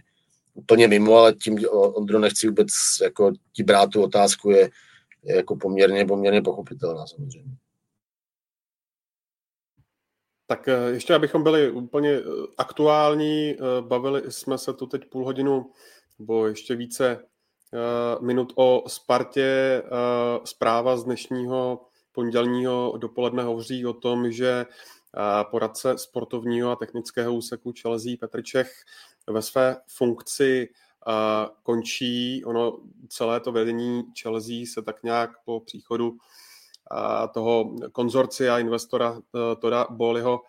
úplně mimo, ale tím, Ondro, nechci vůbec jako ti brát tu otázku, je, je jako poměrně, poměrně pochopitelná samozřejmě. Tak eh, ještě, abychom byli úplně eh, aktuální, eh, bavili jsme se tu teď půl hodinu, nebo ještě více minut o Spartě. Zpráva z dnešního pondělního dopoledne hovoří o tom, že poradce sportovního a technického úseku Čelezí Petr Čech ve své funkci končí. Ono celé to vedení Chelsea se tak nějak po příchodu toho konzorcia investora uh, Toda Boliho uh,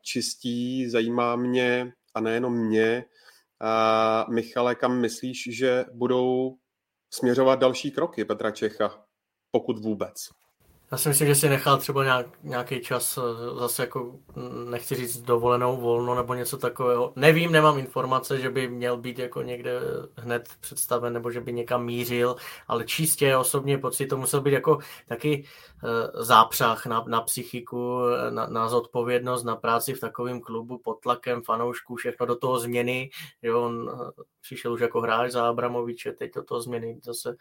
čistí. Zajímá mě, a nejenom mě, uh, Michale, kam myslíš, že budou směřovat další kroky Petra Čecha, pokud vůbec? Já si myslím, že si nechal třeba nějak, nějaký čas eh, zase jako, mm, nechci říct dovolenou, volno nebo něco takového. Nevím, nemám informace, že by měl být jako někde hned představen nebo že by někam mířil, ale čistě osobně pocit to musel být jako taky uh, zápřah na, na psychiku, na, na zodpovědnost, na práci v takovém klubu pod tlakem fanoušků, všechno do toho změny, že on eh, přišel už jako hráč za Abramoviče, teď do toho změny zase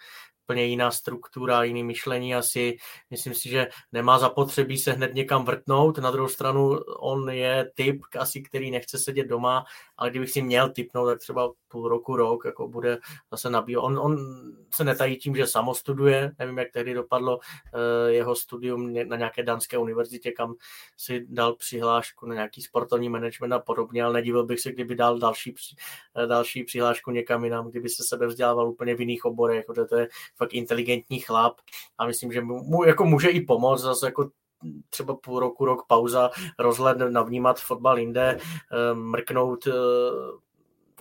úplně jiná struktura, jiný myšlení asi. Myslím si, že nemá zapotřebí se hned někam vrtnout. Na druhou stranu on je typ asi, který nechce sedět doma, ale kdybych si měl typnout, tak třeba půl roku, rok, jako bude zase nabíjet. On, on se netají tím, že samostuduje, nevím, jak tehdy dopadlo uh, jeho studium na nějaké danské univerzitě, kam si dal přihlášku na nějaký sportovní management a podobně, ale nedivil bych se, kdyby dal další, uh, další přihlášku někam jinam, kdyby se sebe vzdělával úplně v jiných oborech, protože to je fakt inteligentní chlap a myslím, že mu jako může i pomoct zase jako třeba půl roku, rok pauza, rozhled, navnímat fotbal jinde, eh, mrknout eh,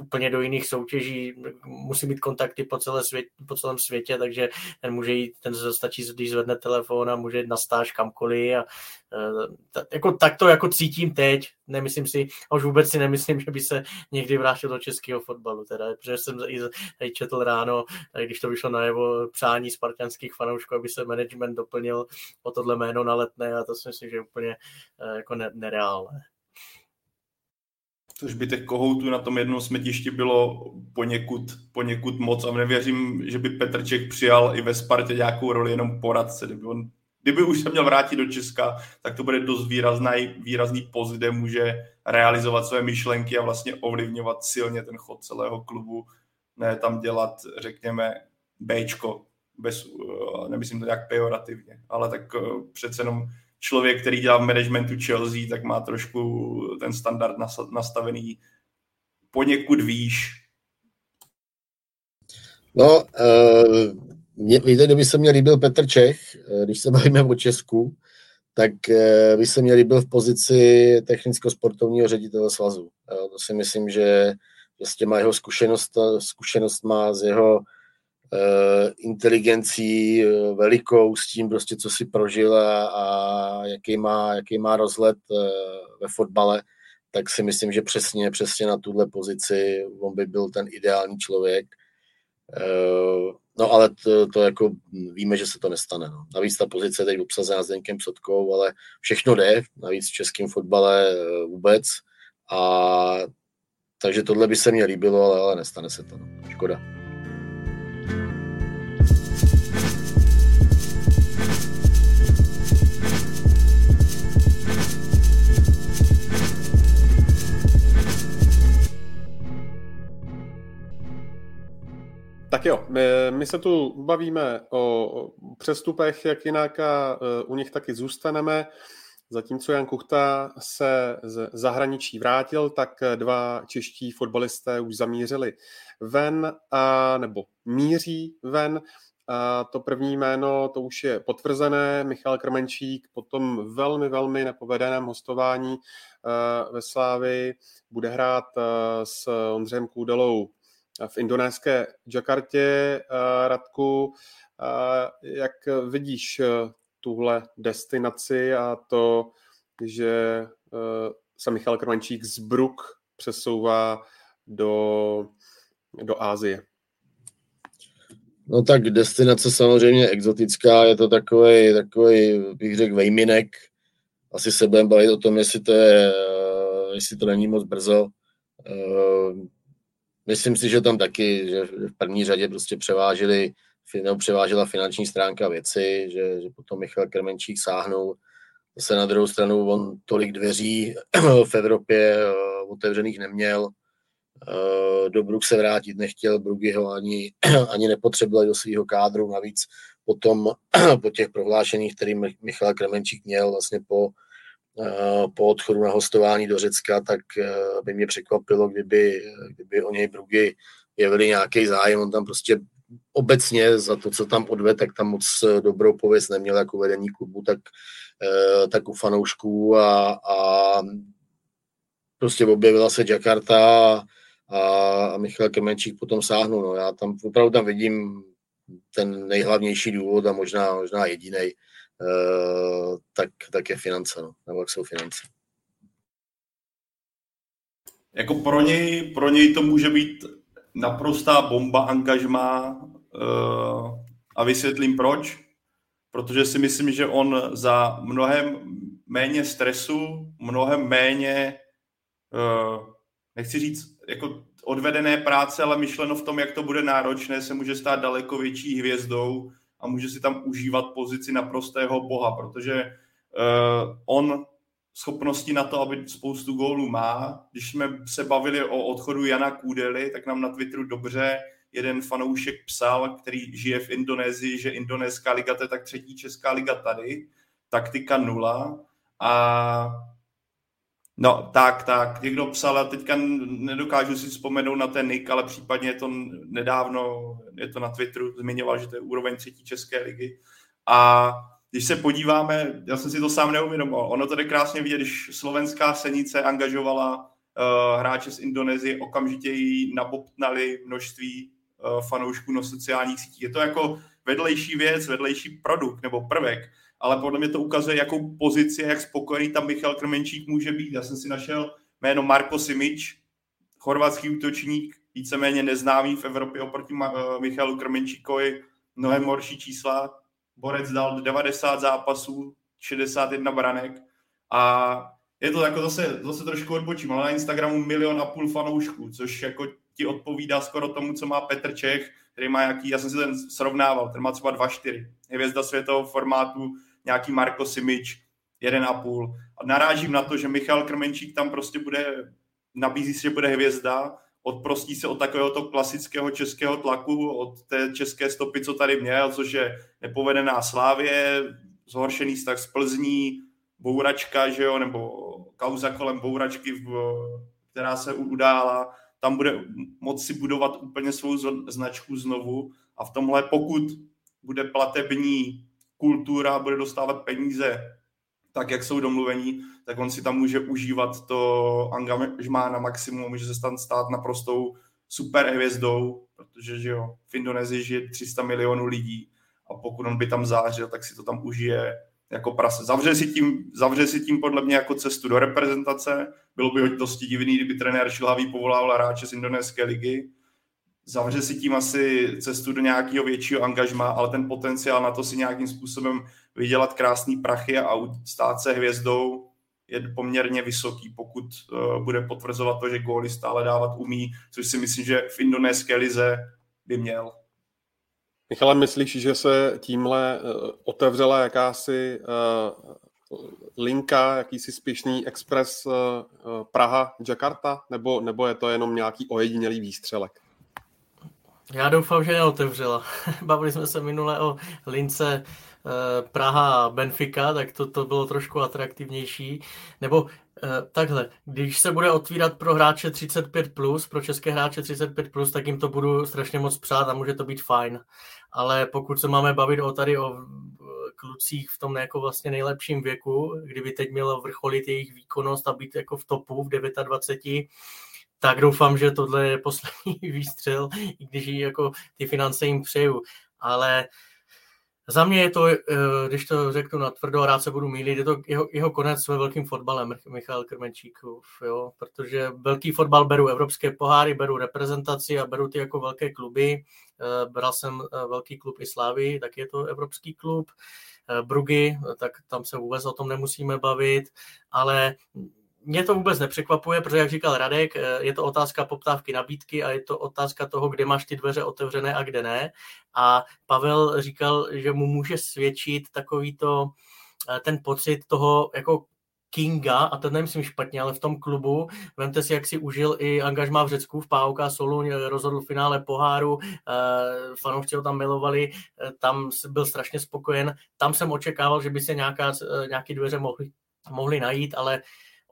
úplně do jiných soutěží, musí mít kontakty po, celé svět, po celém světě, takže ten může jít, ten stačí, když zvedne telefon a může jít na stáž kamkoliv a ta, jako, tak to jako cítím teď, nemyslím si, a už vůbec si nemyslím, že by se někdy vrátil do českého fotbalu, teda, protože jsem i, četl ráno, když to vyšlo na jeho přání spartanských fanoušků, aby se management doplnil o tohle jméno na letné a to si myslím, že je úplně eh, jako nereálné což by těch kohoutů na tom jednom smetišti bylo poněkud, poněkud moc a nevěřím, že by Petr Čech přijal i ve Spartě nějakou roli jenom poradce. Kdyby, on, kdyby už se měl vrátit do Česka, tak to bude dost výrazný, výrazný post, kde může realizovat své myšlenky a vlastně ovlivňovat silně ten chod celého klubu, ne tam dělat, řekněme, Bčko, bez, eh, nemyslím to nějak pejorativně, ale tak eh, přece jenom člověk, který dělá v managementu Chelsea, tak má trošku ten standard nastavený poněkud výš. No, uh, mě, víte, kdyby se mě líbil Petr Čech, eh, když se bavíme o Česku, tak uh, by se mě líbil v pozici technicko-sportovního ředitele svazu. Uh, to si myslím, že, s těma jeho zkušenost, zkušenost má z jeho Eh, inteligencí eh, velikou, s tím prostě, co si prožil a, a jaký, má, jaký má rozhled eh, ve fotbale, tak si myslím, že přesně, přesně na tuhle pozici on by byl ten ideální člověk. No ale to, to jako víme, že se to nestane. No. Navíc ta pozice je teď obsazená s Denkem Sotkou, ale všechno jde, navíc v českém fotbale vůbec. A takže tohle by se mně líbilo, ale, ale nestane se to. No. Škoda. Tak jo, my, my se tu bavíme o přestupech, jak jinak a e, u nich taky zůstaneme. Zatímco Jan Kuchta se z zahraničí vrátil, tak dva čeští fotbalisté už zamířili ven, a, nebo míří ven. A to první jméno, to už je potvrzené, Michal Krmenčík po tom velmi, velmi nepovedeném hostování e, ve Slávi bude hrát e, s Ondřejem Kůdelou v indonéské Jakartě. Eh, Radku, eh, jak vidíš eh, tuhle destinaci a to, že se Michal Krmančík z Bruk přesouvá do, do Ázie? No tak destinace samozřejmě exotická, je to takový, takový bych řekl, vejminek. Asi se budeme bavit o tom, jestli to, je, jestli to není moc brzo. Myslím si, že tam taky, že v první řadě prostě převážili, nebo převážila finanční stránka věci, že, že potom Michal Krmenčík sáhnul. Zase na druhou stranu on tolik dveří v Evropě eh, otevřených neměl. Eh, do Bruk se vrátit nechtěl, Brugy ho ani, *clears throat* ani nepotřeboval do svého kádru, navíc potom *clears throat* po těch prohlášeních, který Michal Kremenčík měl vlastně po po odchodu na hostování do Řecka, tak eh, by mě překvapilo, kdyby, kdyby o něj Brugy jevili nějaký zájem. On tam prostě obecně za to, co tam odved, tak tam moc eh, dobrou pověst neměl jako vedení klubu, tak, tak u fanoušků a, a prostě objevila se Jakarta a, a Michal Kemenčík potom sáhnul. No, já tam opravdu tam vidím ten nejhlavnější důvod a možná, možná jediný tak, tak je finance, no, nebo jak jsou finance. Jako pro něj, pro něj to může být naprostá bomba angažma uh, a vysvětlím proč. Protože si myslím, že on za mnohem méně stresu, mnohem méně, uh, nechci říct, jako odvedené práce, ale myšleno v tom, jak to bude náročné, se může stát daleko větší hvězdou a může si tam užívat pozici naprostého boha, protože uh, on schopnosti na to, aby spoustu gólů má. Když jsme se bavili o odchodu Jana Kůdely, tak nám na Twitteru dobře jeden fanoušek psal, který žije v Indonésii, že indonéská liga to je tak třetí česká liga tady, taktika nula a No, tak, tak. Někdo psal, a teďka nedokážu si vzpomenout na ten nick, ale případně je to nedávno, je to na Twitteru, zmiňoval, že to je úroveň třetí české ligy. A když se podíváme, já jsem si to sám neuvědomoval, ono jde krásně vidět, když slovenská senice angažovala uh, hráče z Indonésie, okamžitě jí nabobtnali množství uh, fanoušků na sociálních sítích. Je to jako vedlejší věc, vedlejší produkt nebo prvek, ale podle mě to ukazuje, jakou pozici, jak spokojený tam Michal Krmenčík může být. Já jsem si našel jméno Marko Simič, chorvatský útočník, víceméně neznámý v Evropě oproti uh, Michalu Krmenčíkovi, mnohem horší čísla, Borec dal 90 zápasů, 61 branek a je to jako zase, zase trošku odbočím, ale na Instagramu milion a půl fanoušků, což jako ti odpovídá skoro tomu, co má Petr Čech, který má nějaký, já jsem si ten srovnával, ten má třeba 2-4. Hvězda světového formátu, nějaký Marko Simič, 1,5. A narážím na to, že Michal Krmenčík tam prostě bude, nabízí se, že bude hvězda, odprostí se od takového klasického českého tlaku, od té české stopy, co tady měl, což je nepovedená slávě, zhoršený vztah z Plzní, bouračka, že jo, nebo kauza kolem bouračky, která se udála, tam bude moci budovat úplně svou značku znovu. A v tomhle, pokud bude platební kultura, bude dostávat peníze tak, jak jsou domluvení, tak on si tam může užívat to angažmá na maximum, může se tam stát naprostou super hvězdou, protože že jo, v Indonésii žije 300 milionů lidí a pokud on by tam zářil, tak si to tam užije jako prase. Zavře si tím, zavře si tím podle mě jako cestu do reprezentace. Bylo by dosti divný, kdyby trenér Šilhavý povolával hráče z indonéské ligy. Zavře si tím asi cestu do nějakého většího angažma, ale ten potenciál na to si nějakým způsobem vydělat krásný prachy a stát se hvězdou je poměrně vysoký, pokud uh, bude potvrzovat to, že góly stále dávat umí, což si myslím, že v indonéské lize by měl. Michale, myslíš, že se tímhle uh, otevřela jakási uh, linka, jakýsi spěšný expres uh, Praha, Jakarta, nebo, nebo je to jenom nějaký ojedinělý výstřelek? Já doufám, že neotevřela. *laughs* Bavili jsme se minule o lince Eh, Praha Benfica, tak to, to bylo trošku atraktivnější. Nebo eh, takhle, když se bude otvírat pro hráče 35+, plus, pro české hráče 35+, plus, tak jim to budu strašně moc přát a může to být fajn. Ale pokud se máme bavit o tady o eh, klucích v tom jako vlastně nejlepším věku, kdyby teď mělo vrcholit jejich výkonnost a být jako v topu v 29, tak doufám, že tohle je poslední *laughs* výstřel, i když jako ty finance jim přeju. Ale za mě je to, eh, když to řeknu na tvrdo, rád se budu mílit, je to jeho, jeho konec ve velkým fotbalem, Michal Krmenčíkův, jo, protože velký fotbal beru evropské poháry, beru reprezentaci a beru ty jako velké kluby. Eh, bral jsem eh, velký klub i Slávy, tak je to evropský klub. Brugy, tak tam se vůbec o tom nemusíme bavit, ale mě to vůbec nepřekvapuje, protože, jak říkal Radek, eh, je to otázka poptávky nabídky a je to otázka toho, kde máš ty dveře otevřené a kde ne. A Pavel říkal, že mu může svědčit takový to, eh, ten pocit toho jako Kinga, a to nemyslím špatně, ale v tom klubu, vemte si, jak si užil i angažmá v Řecku, v PAOK Soluň, rozhodl v finále poháru, eh, fanoušci ho tam milovali, tam byl strašně spokojen, tam jsem očekával, že by se nějaká, nějaké dveře mohly, mohly najít, ale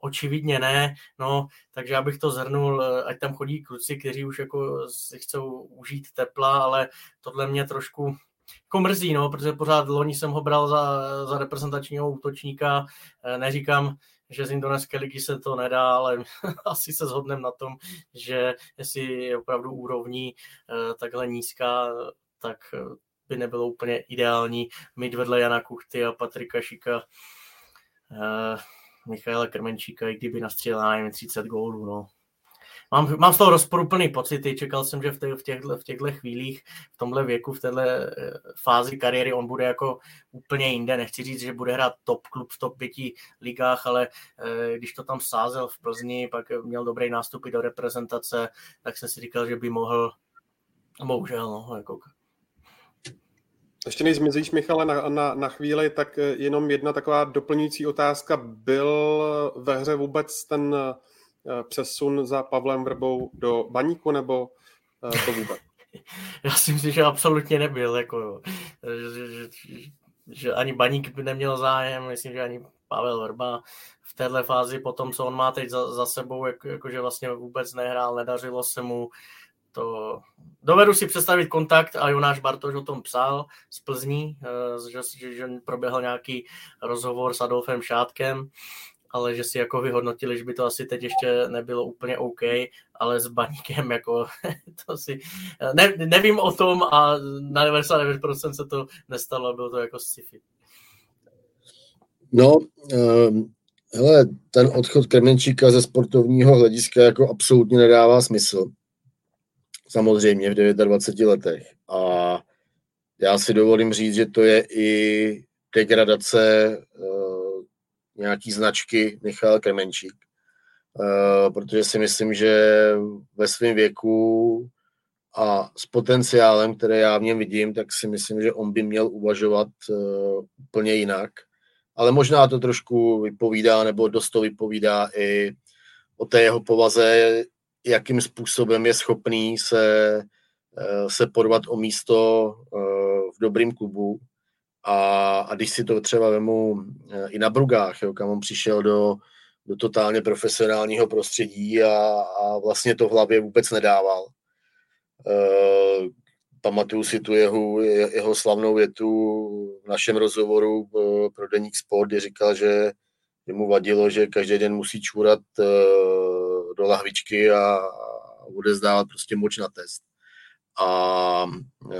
Očividně ne, no, takže já bych to zhrnul, eh, ať tam chodí kluci, kteří už jako si chcou užít tepla, ale tohle mě trošku jako mrzí, no, protože pořád loni jsem ho bral za, za reprezentačního útočníka, eh, neříkám, že z indonéské ligy se to nedá, ale *laughs* asi se shodneme na tom, že jestli je opravdu úrovní eh, takhle nízká, tak by nebylo úplně ideální mít vedle Jana Kuchty a Patrika Šika Michaela Krmenčíka, i kdyby nastřelil nevím, 30 gólů. No. Mám, mám z toho rozporuplný pocity, čekal jsem, že v, v, těchto, v těchto chvílích, v tomhle věku, v této eh, fázi kariéry on bude jako úplně jinde. Nechci říct, že bude hrát top klub v top pěti ligách, ale eh, když to tam sázel v Plzni, pak měl dobrý nástupy do reprezentace, tak jsem si říkal, že by mohl, bohužel, no, jako ještě než zmizíš, Michale, na, na, na chvíli, tak eh, jenom jedna taková doplňující otázka. Byl ve hře vůbec ten eh, přesun za Pavlem Vrbou do baníku, nebo eh, to vůbec? *laughs* Já si myslím, že absolutně nebyl. Jako, že, že, že, ani baník by neměl zájem, myslím, že ani Pavel Vrba v téhle fázi, po tom, co on má teď za, za sebou, jak, jakože vlastně vůbec nehrál, nedařilo se mu, to dovedu si představit kontakt a Jonáš Bartoš o tom psal z Plzní, eh, že, že, že proběhl nějaký rozhovor s Adolfem Šátkem, ale že si jako vyhodnotili, že by to asi teď ještě nebylo úplně OK, ale s Baníkem jako *laughs* to si, ne, nevím o tom a na 99% se to nestalo, bylo to jako sci-fi. No, um, hele, ten odchod Kremenčíka ze sportovního hlediska jako absolutně nedává smysl samozřejmě v 29 letech. A já si dovolím říct, že to je i degradace uh, nějaký značky Michal Kremenčík. Uh, protože si myslím, že ve svém věku a s potenciálem, které já v něm vidím, tak si myslím, že on by měl uvažovat uh, úplně jinak. Ale možná to trošku vypovídá, nebo dost to vypovídá i o té jeho povaze, jakým způsobem je schopný se, eh, se porvat o místo eh, v dobrým klubu. A, a když si to třeba vemu eh, i na Brugách, jo, kam on přišel do, do totálně profesionálního prostředí a, a vlastně to v hlavě vůbec nedával. Uh, pamatuju si tu jeho, jeho slavnou větu v našem rozhovoru pro Deník Sport, kdy říkal, že, že mu vadilo, že každý den musí čůrat do lahvičky a, bude zdávat prostě moč na test. A e,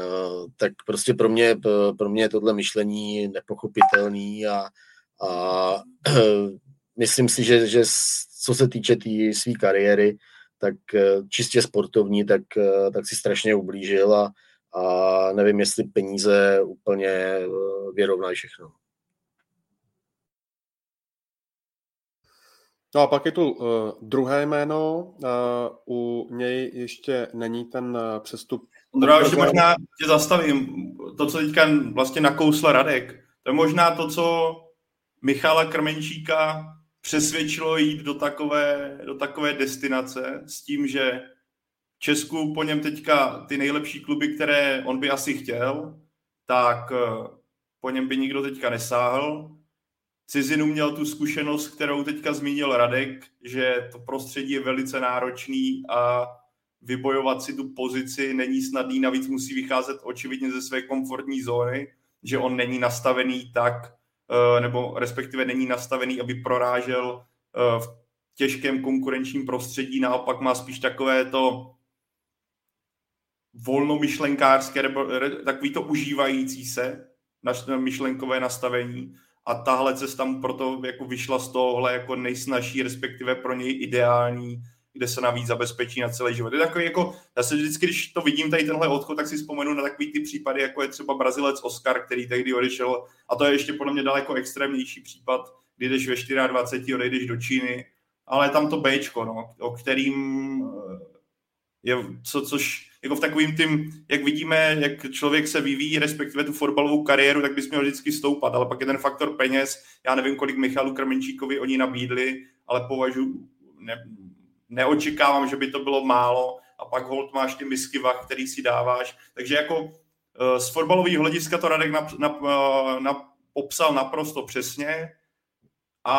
tak prostě pro mě, pro mě je tohle myšlení nepochopitelný a, a *clears throat* myslím si, že, že co se týče té tý své kariéry, tak e, čistě sportovní, tak, e, tak si strašně ublížil a, a nevím, jestli peníze úplně vyrovnají všechno. No a pak je tu uh, druhé jméno, uh, u něj ještě není ten uh, přestup. Ondra, ještě možná tě zastavím. To, co teďka vlastně nakousl Radek, to je možná to, co Michala Krmenčíka přesvědčilo jít do takové, do takové destinace s tím, že v Česku po něm teďka ty nejlepší kluby, které on by asi chtěl, tak po něm by nikdo teďka nesáhl cizinu měl tu zkušenost, kterou teďka zmínil Radek, že to prostředí je velice náročný a vybojovat si tu pozici není snadný, navíc musí vycházet očividně ze své komfortní zóny, že on není nastavený tak, eh, nebo respektive není nastavený, aby prorážel eh, v těžkém konkurenčním prostředí, naopak má spíš takové to volnomyšlenkářské, nebo takový to užívající se myšlenkové nastavení a tahle cesta mu proto jako vyšla z tohohle jako nejsnažší, respektive pro něj ideální, kde se navíc zabezpečí na celý život. Je takový jako, já se vždycky, když to vidím tady tenhle odchod, tak si vzpomenu na takový ty případy, jako je třeba Brazilec Oscar, který tehdy odešel, a to je ještě podle mě daleko extrémnější případ, kdy jdeš ve 24, odejdeš do Číny, ale tam to Bčko, no, o kterým je, co, což jako v takovým tím, jak vidíme, jak člověk se vyvíjí, respektive tu fotbalovou kariéru, tak bys měl vždycky stoupat, ale pak je ten faktor peněz, já nevím, kolik Michalu Krmenčíkovi oni nabídli, ale považuji, ne, neočekávám, že by to bylo málo. A pak hold máš ty misky vach, který si dáváš, takže jako eh, z fotbalového hlediska to Radek na, na, eh, na, popsal naprosto přesně, a,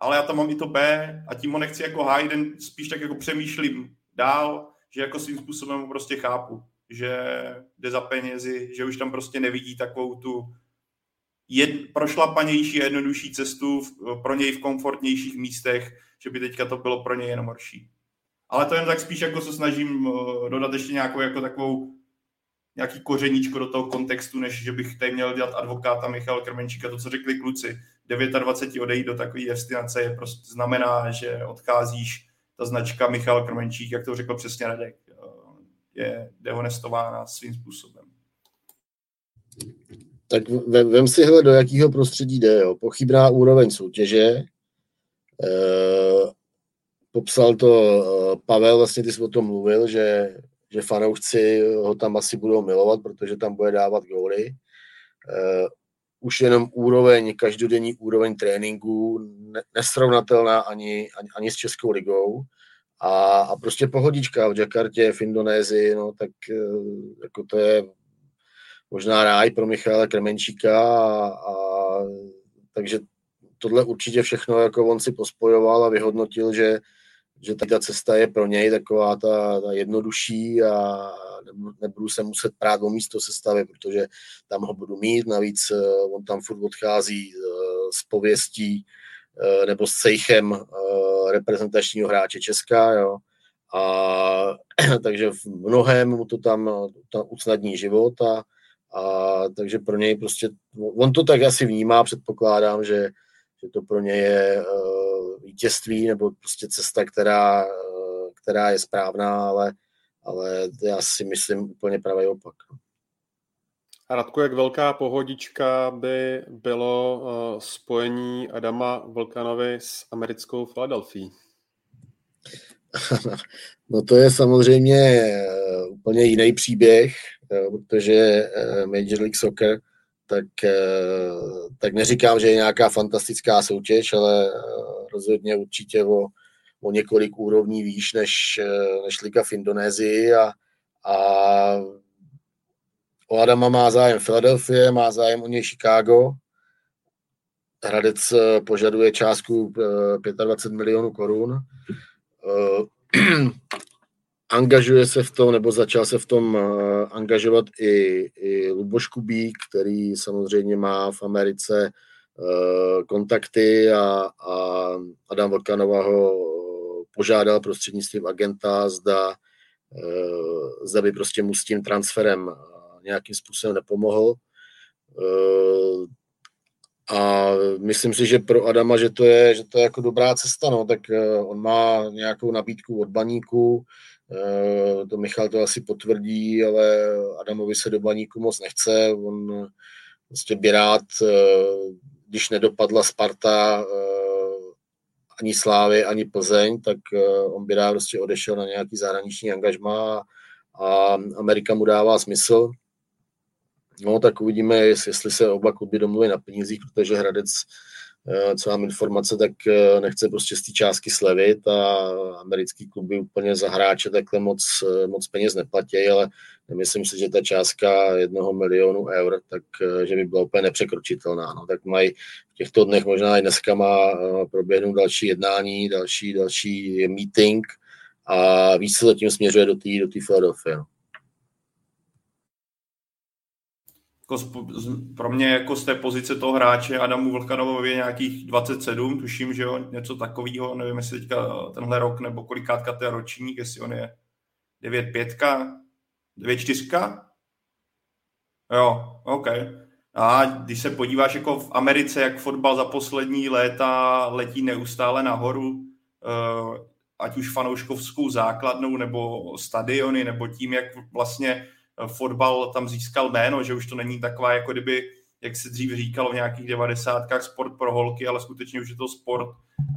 ale já tam mám i to B a tím ho nechci jako hájit, spíš tak jako přemýšlím dál, že jako svým způsobem prostě chápu, že jde za penězi, že už tam prostě nevidí takovou tu jed, prošlapanější a jednodušší cestu v, pro něj v komfortnějších místech, že by teďka to bylo pro něj jenom horší. Ale to jen tak spíš jako se snažím uh, dodat ještě nějakou jako takovou nějaký kořeníčko do toho kontextu, než že bych tady měl dělat advokáta Michal Krmenčíka. To, co řekli kluci, 29 odejít do takové destinace je prostě znamená, že odcházíš ta značka Michal Krmenčík, jak to řekl přesně Radek, je dehonestována svým způsobem. Tak vem si hele, do jakého prostředí jde. Jo. Pochybná úroveň soutěže. E, popsal to eh, Pavel, vlastně ty jsi o tom mluvil, že, že fanoušci ho tam asi budou milovat, protože tam bude dávat góly. E, už jenom úroveň, každodenní úroveň tréninku, nesrovnatelná ani, ani, ani s Českou ligou. A, a prostě pohodička v Jakartě, v Indonésii, no tak jako to je možná ráj pro Michala Kremenčíka a, a takže tohle určitě všechno jako on si pospojoval a vyhodnotil, že, že ta cesta je pro něj taková ta, ta jednodušší a nebudu se muset prát o místo sestavy, protože tam ho budu mít, navíc eh, on tam furt odchází eh, s pověstí eh, nebo s cejchem reprezentačního hráče Česka, jo. A *clears throat* takže v mnohem mu to tam, tam usnadní život a, a takže pro něj prostě, on to tak asi vnímá, předpokládám, že, že to pro něj je vítězství nebo prostě cesta, která, která je správná, ale, ale já si myslím úplně pravý opak. No. A Radku, jak velká pohodička by bylo uh, spojení Adama Volkanovi s americkou Filadelfií? *laughs* No to je samozřejmě úplně jiný příběh, protože Major League Soccer, tak, tak neříkám, že je nějaká fantastická soutěž, ale rozhodně určitě o, o několik úrovní výš než, než Liga v Indonésii a, a o Adama má zájem Philadelphia, má zájem o něj Chicago. Hradec požaduje částku 25 milionů korun *clears throat* angažuje se v tom, nebo začal se v tom angažovat i, i Luboš Kubík, který samozřejmě má v Americe kontakty a, a Adam Vlkanova ho požádal prostřednictvím agenta, zda, uh, zda by prostě mu s tím transferem nějakým způsobem nepomohl. Uh, a myslím si, že pro Adama, že to je, že to je jako dobrá cesta, no, tak on má nějakou nabídku od baníku, to Michal to asi potvrdí, ale Adamovi se do baníku moc nechce, on prostě by rád, když nedopadla Sparta, ani Slávy, ani Plzeň, tak uh, on by rád prostě odešel na nějaký zahraniční angažma a Amerika mu dává smysl. No, tak uvidíme, jestli se oba kluby domluví na penězích, protože Hradec, eh, co mám informace, tak eh, nechce prostě z té částky slevit a americký kluby úplně za hráče takhle moc, eh, moc peněz neplatí, ale nemyslím si, že ta částka jednoho milionu eur, tak že by byla úplně nepřekročitelná. No, tak mají v těchto dnech možná i dneska má proběhnout další jednání, další, další meeting a víc se zatím směřuje do té do Philadelphia. No. Jako pro mě jako z té pozice toho hráče Adamu Vlkanovovi je nějakých 27, tuším, že jo, něco takového, nevím, jestli teďka tenhle rok nebo kolikátka to je ročník, jestli on je 9-5, 9-4? Jo, OK. A když se podíváš jako v Americe, jak fotbal za poslední léta letí neustále nahoru, eh, ať už fanouškovskou základnou, nebo stadiony, nebo tím, jak vlastně fotbal tam získal jméno, že už to není taková, jako kdyby, jak se dřív říkalo v nějakých devadesátkách, sport pro holky, ale skutečně už je to sport,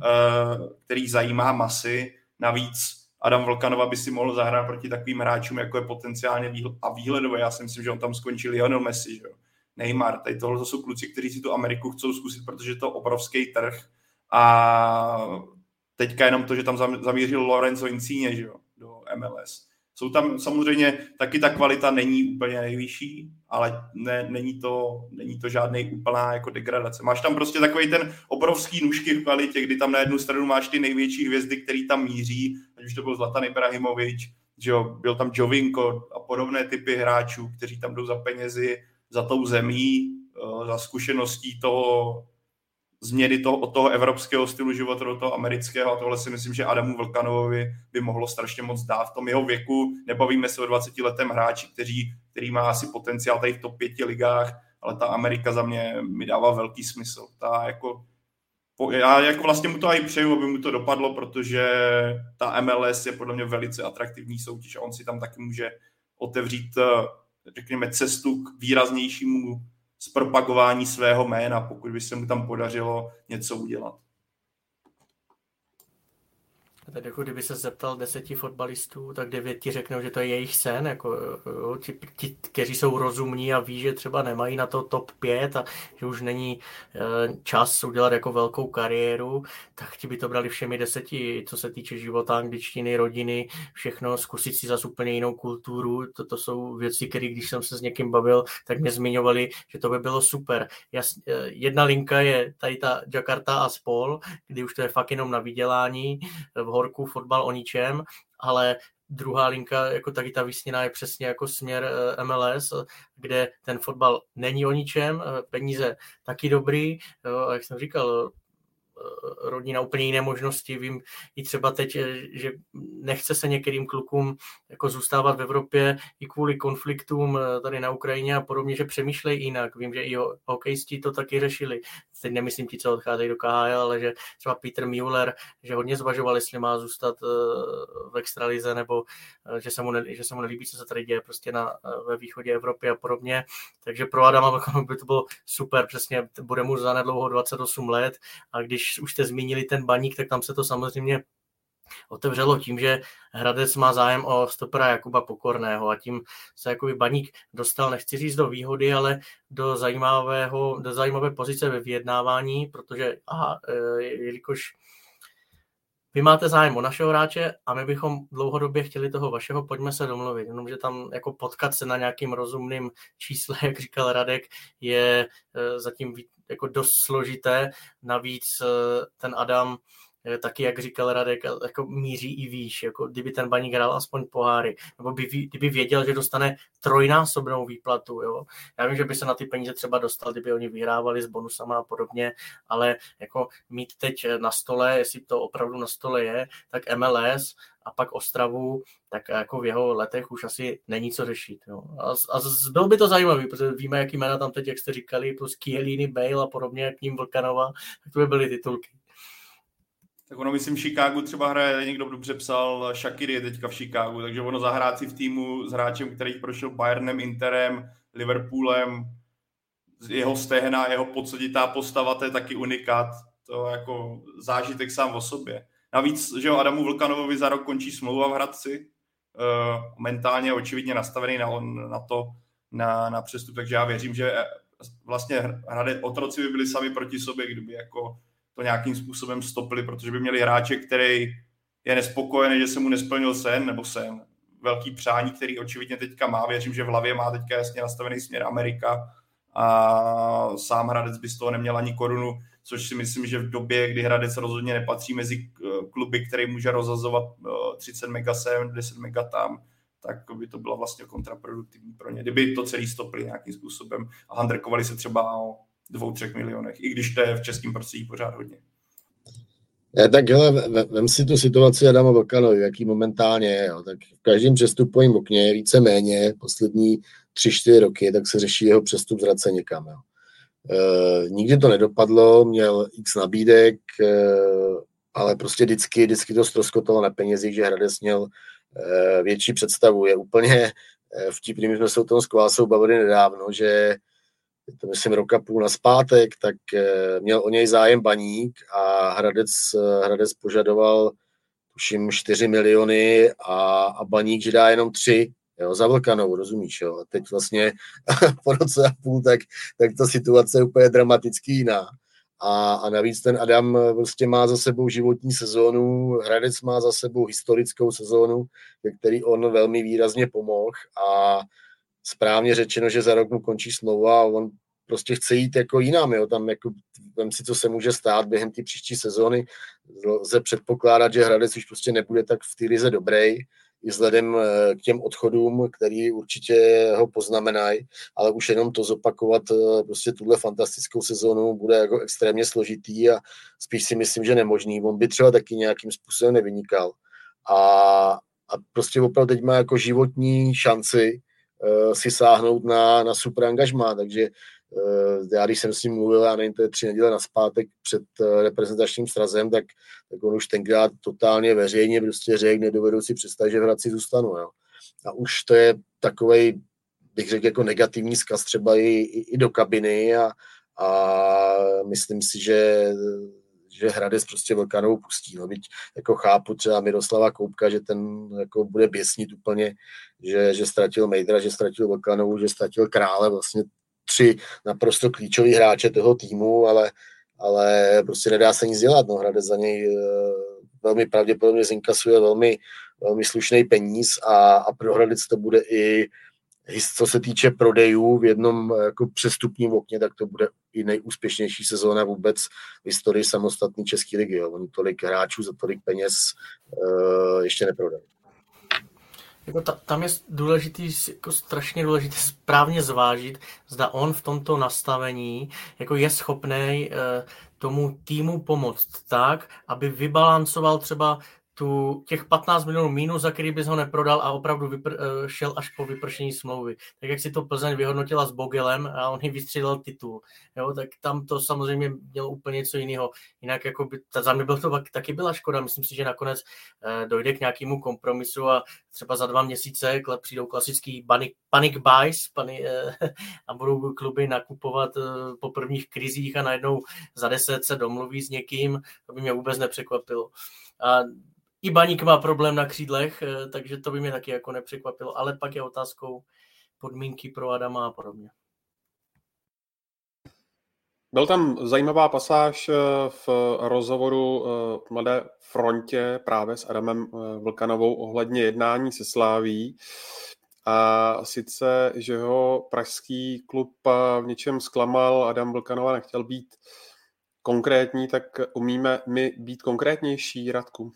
eh, který zajímá masy. Navíc Adam Vlkanova by si mohl zahrát proti takovým hráčům, jako je potenciálně výhled, a výhledové. Já si myslím, že on tam skončil Lionel Messi, že jo. Neymar, tady tohle jsou kluci, kteří si tu Ameriku chcou zkusit, protože to je obrovský trh a teďka jenom to, že tam zamířil Lorenzo Insigne, že jo, do MLS. Jsou tam samozřejmě, taky ta kvalita není úplně nejvyšší, ale ne, není, to, není to žádný úplná jako degradace. Máš tam prostě takový ten obrovský nůžky v kvalitě, kdy tam na jednu stranu máš ty největší hvězdy, který tam míří, ať už to byl Zlatan Ibrahimovič, že jo, byl tam Jovinko a podobné typy hráčů, kteří tam jdou za penězi, za tou zemí, eh, za zkušeností toho změny toho, od toho evropského stylu života do toho amerického a tohle si myslím, že Adamu Vlkanovovi by mohlo strašně moc dát. V tom jeho věku nebavíme se o 20 letem hráči, kteří, který má asi potenciál tady v top 5 ligách, ale ta Amerika za mě mi dává velký smysl. Ta jako, já jako vlastně mu to i přeju, aby mu to dopadlo, protože ta MLS je podle mě velice atraktivní soutěž a on si tam taky může otevřít, eh, řekněme, cestu k výraznějšímu zpropagování svého jména, pokud by se mu tam podařilo něco udělat. Teď jako kdyby se zeptal deseti fotbalistů, tak devět ti řeknou, že to je jejich sen, jako jo, ti, ti, kteří jsou rozumní a ví, že třeba nemají na to top 5 a že už není e, čas udělat jako velkou kariéru, tak ti by to brali všemi deseti, co se týče života, angličtiny, rodiny, všechno, zkusit si zase úplně jinou kulturu, to, to jsou věci, které když jsem se s někým bavil, tak mě zmiňovali, že to by bylo super. Jas, e, jedna linka je tady ta Jakarta a spol, kdy už to je fakt jenom na vydělání, v horku, fotbal o ničem, ale druhá linka, jako taky ta vysněná, je přesně jako směr eh, MLS, kde ten fotbal není o ničem, eh, peníze taky dobrý, jak jsem říkal, Eh, rodina úplně jiné možnosti. Vím i třeba teď, eh, že nechce se některým klukům jako zůstávat v Evropě i kvůli konfliktům eh, tady na Ukrajině a podobně, že přemýšlejí jinak. Vím, že i hokejisti to taky řešili. Teď nemyslím ti, co odcházejí do KHL, ale že třeba Peter Müller, že hodně zvažoval, jestli má zůstat v extralize nebo že se mu, ne, že se mu nelíbí, co se tady děje prostě na, ve východě Evropy a podobně. Takže pro Adama by to bylo super, přesně bude mu zanedlouho 28 let a když už jste zmínili ten baník, tak tam se to samozřejmě otevřelo tím, že Hradec má zájem o stopera Jakuba Pokorného a tím se jakoby baník dostal, nechci říct do výhody, ale do, zajímavého, do zajímavé pozice ve vyjednávání, protože aha, e, jelikož vy máte zájem o našeho hráče a my bychom dlouhodobě chtěli toho vašeho, pojďme se domluvit. Jenomže tam jako potkat se na nějakým rozumným čísle, *laughs* jak říkal Radek, je e, zatím jako dost složité. Navíc eh, ten Adam eh, taky, jak říkal Radek, jako míří i výš, jako kdyby ten baník hrál aspoň poháry, nebo by, kdyby věděl, že dostane trojnásobnou výplatu, jo. Já vím, že by se na ty peníze třeba dostal, kdyby oni vyhrávali s bonusama a podobně, ale jako mít teď na stole, jestli to opravdu na stole je, tak MLS a pak Ostravu, tak jako v jeho letech už asi není co řešit. Jo. A, a bylo by to zajímavé, protože víme, jaký jména tam teď, jak jste říkali, plus Kielini, Bale a podobně, jak ním Vlkanova, tak to by byly titulky. Tak ono, myslím, Chicago třeba hraje, někdo dobře psal, Shakiri je teďka v Chicagu, takže ono zahrát si v týmu s hráčem, který prošel Bayernem, Interem, Liverpoolem, jeho stehna, jeho podsaditá postava, to je taky unikát, to jako zážitek sám o sobě. Navíc, že jo, Adamu Vlkanovovi za rok končí smlouva v Hradci, uh, mentálně očividně nastavený na, na to, na, na přestup, takže já věřím, že eh, vlastně hrade, otroci by byli sami proti sobě, kdyby jako to nějakým způsobem stopili, protože by měli hráče, který je nespokojený, že se mu nesplnil sen, nebo sen, velký přání, který očividně teďka má. Věřím, že v hlavě má teďka jasně nastavený směr Amerika a sám Hradec by z toho neměl ani korunu což si myslím, že v době, kdy Hradec rozhodně nepatří mezi eh, kluby, který může rozhazovat 30 eh, mega sem, 10 mega tam, tak by to bylo vlastně kontraproduktivní pro ně. Kdyby to celý stopili nějakým způsobem a handrkovali se třeba o dvou, třech milionech, i když to je v českém prostředí pořád hodně. Ne, tak hele, vem si tu situaci Adama Vlkanovi, jaký momentálně je. Jo. Tak v každém přestupovém okně víceméně poslední tři, čtyři roky, tak se řeší jeho přestup z někam. Jo. E, nikdy to nedopadlo, měl x nabídek, e, ale prostě vždycky, vždycky to ztroskotalo na penězích, že Hradec měl e, větší představu. Je úplně vtipný, my jsme se o tom s Kvásou bavili nedávno, že to myslím roka půl na zpátek, tak měl o něj zájem baník a Hradec, Hradec požadoval tuším 4 miliony a, a baník, že dá jenom 3, jo, za Vlkanou, rozumíš, jo. A teď vlastně *laughs* po roce a půl, tak, tak ta situace je úplně dramaticky jiná. A, a navíc ten Adam prostě má za sebou životní sezónu, Hradec má za sebou historickou sezónu, ve který on velmi výrazně pomohl a správně řečeno, že za rok mu končí smlouva a on prostě chce jít jako jinam, jo, tam jako, vem si, co se může stát během té příští sezóny, lze předpokládat, že Hradec už prostě nebude tak v té lize dobrý, i vzhledem k těm odchodům, který určitě ho poznamenají, ale už jenom to zopakovat prostě tuhle fantastickou sezonu bude jako extrémně složitý a spíš si myslím, že nemožný. On by třeba taky nějakým způsobem nevynikal. A, a prostě opravdu teď má jako životní šanci si sáhnout na, na super angažmá, takže uh, já když jsem s ním mluvil, já nevím, to je tři neděle na zpátek před uh, reprezentačním srazem, tak, tak on už tenkrát totálně veřejně prostě řekl, nedovedu si představit, že v Hradci zůstanu. Jo. A už to je takovej, bych řekl, jako negativní zkaz třeba i, i, i do kabiny a, a myslím si, že že Hradec prostě Vlkanovou pustí. No, byť jako chápu třeba Miroslava Koupka, že ten jako bude běsnit úplně, že, že ztratil Mejdra, že ztratil Vlkanovu, že ztratil Krále, vlastně tři naprosto klíčoví hráče toho týmu, ale, ale prostě nedá se nic dělat. No, Hradec za něj eh, velmi pravděpodobně zinkasuje velmi, velmi slušný peníz a, a pro Hradec to bude i co se týče prodejů v jednom jako přestupním okně, tak to bude i nejúspěšnější sezóna vůbec v historii samostatné České ligy. Jo. Oni tolik hráčů za tolik peněz uh, ještě neprodali. Jako ta, tam je důležitý, jako strašně důležité správně zvážit, zda on v tomto nastavení jako je schopný uh, tomu týmu pomoct tak, aby vybalancoval třeba tu, těch 15 milionů mínus, za který bys ho neprodal a opravdu vypr, eh, šel až po vypršení smlouvy. Tak jak si to Plzeň vyhodnotila s Bogelem a on ji vystřílel titul, jo, tak tam to samozřejmě mělo úplně něco jiného. Jinak jako by, ta, za mě byl to taky byla škoda, myslím si, že nakonec eh, dojde k nějakému kompromisu a třeba za dva měsíce přijdou klasický panic, panic buys pani, eh, *laughs* a budou kluby nakupovat eh, po prvních krizích a najednou za deset se domluví s někým, to by mě vůbec nepřekvapilo. A i Baník má problém na křídlech, eh, takže to by mě taky jako nepřekvapilo, ale pak je otázkou podmínky pro Adama a podobně. Byl tam zajímavá pasáž eh, v rozhovoru v eh, Mladé frontě právě s Adamem Vlkanovou ohledně jednání se Sláví. A sice, že ho pražský klub v něčem zklamal, Adam Vlkanova nechtěl být konkrétní, tak umíme my být konkrétnější, Radku?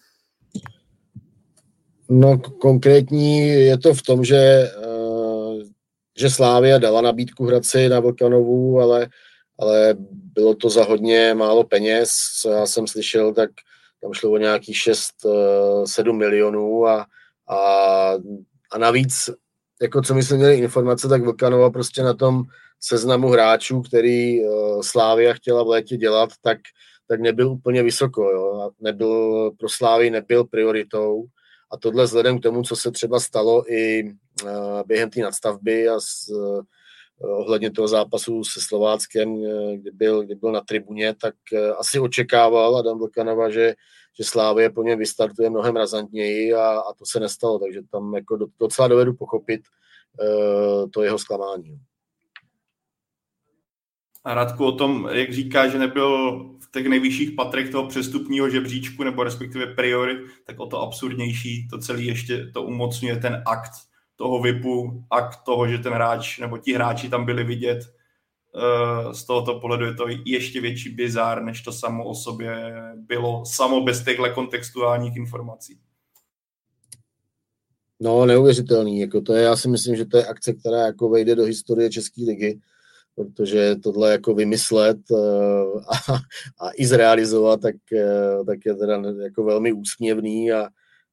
No konkrétní je to v tom, že, eh, že Slávia dala nabídku Hradci na Vlkanovu, ale, ale bylo to za hodně málo peněz, co já jsem slyšel, tak tam šlo o nějakých 6-7 eh, milionů a, a, a navíc, jako co my jsme měli informace, tak Vlkanova prostě na tom seznamu hráčů, který eh, Slávia chtěla v létě dělat, tak, tak nebyl úplně vysoko. Jo. Nebyl, pro Slávy nebyl prioritou a tohle vzhledem k tomu, co se třeba stalo i eh, během té nadstavby a s, eh, ohledně toho zápasu se Slováckem, eh, kdy byl, kdy byl na tribuně, tak asi očekával Adam Vlkanova, že, že Slávě po něm vystartuje mnohem razantněji a, a to se nestalo, takže tam jako docela dovedu pochopit to jeho zklamání. A Radku o tom, jak říká, že nebyl v těch nejvyšších patrech toho přestupního žebříčku, nebo respektive priory, tak o to absurdnější to celé ještě to umocňuje ten akt toho VIPu, akt toho, že ten hráč, nebo ti hráči tam byli vidět. Eh, z tohoto pohledu je to ještě větší bizár, než to samo o sobě bylo, samo bez těchto kontextuálních informací. No, neuvěřitelný. Jako to je, já si myslím, že to je akce, která jako vejde do historie České ligy protože tohle jako vymyslet eh, a, a i zrealizovat, tak, eh, tak je teda jako velmi úsměvný a,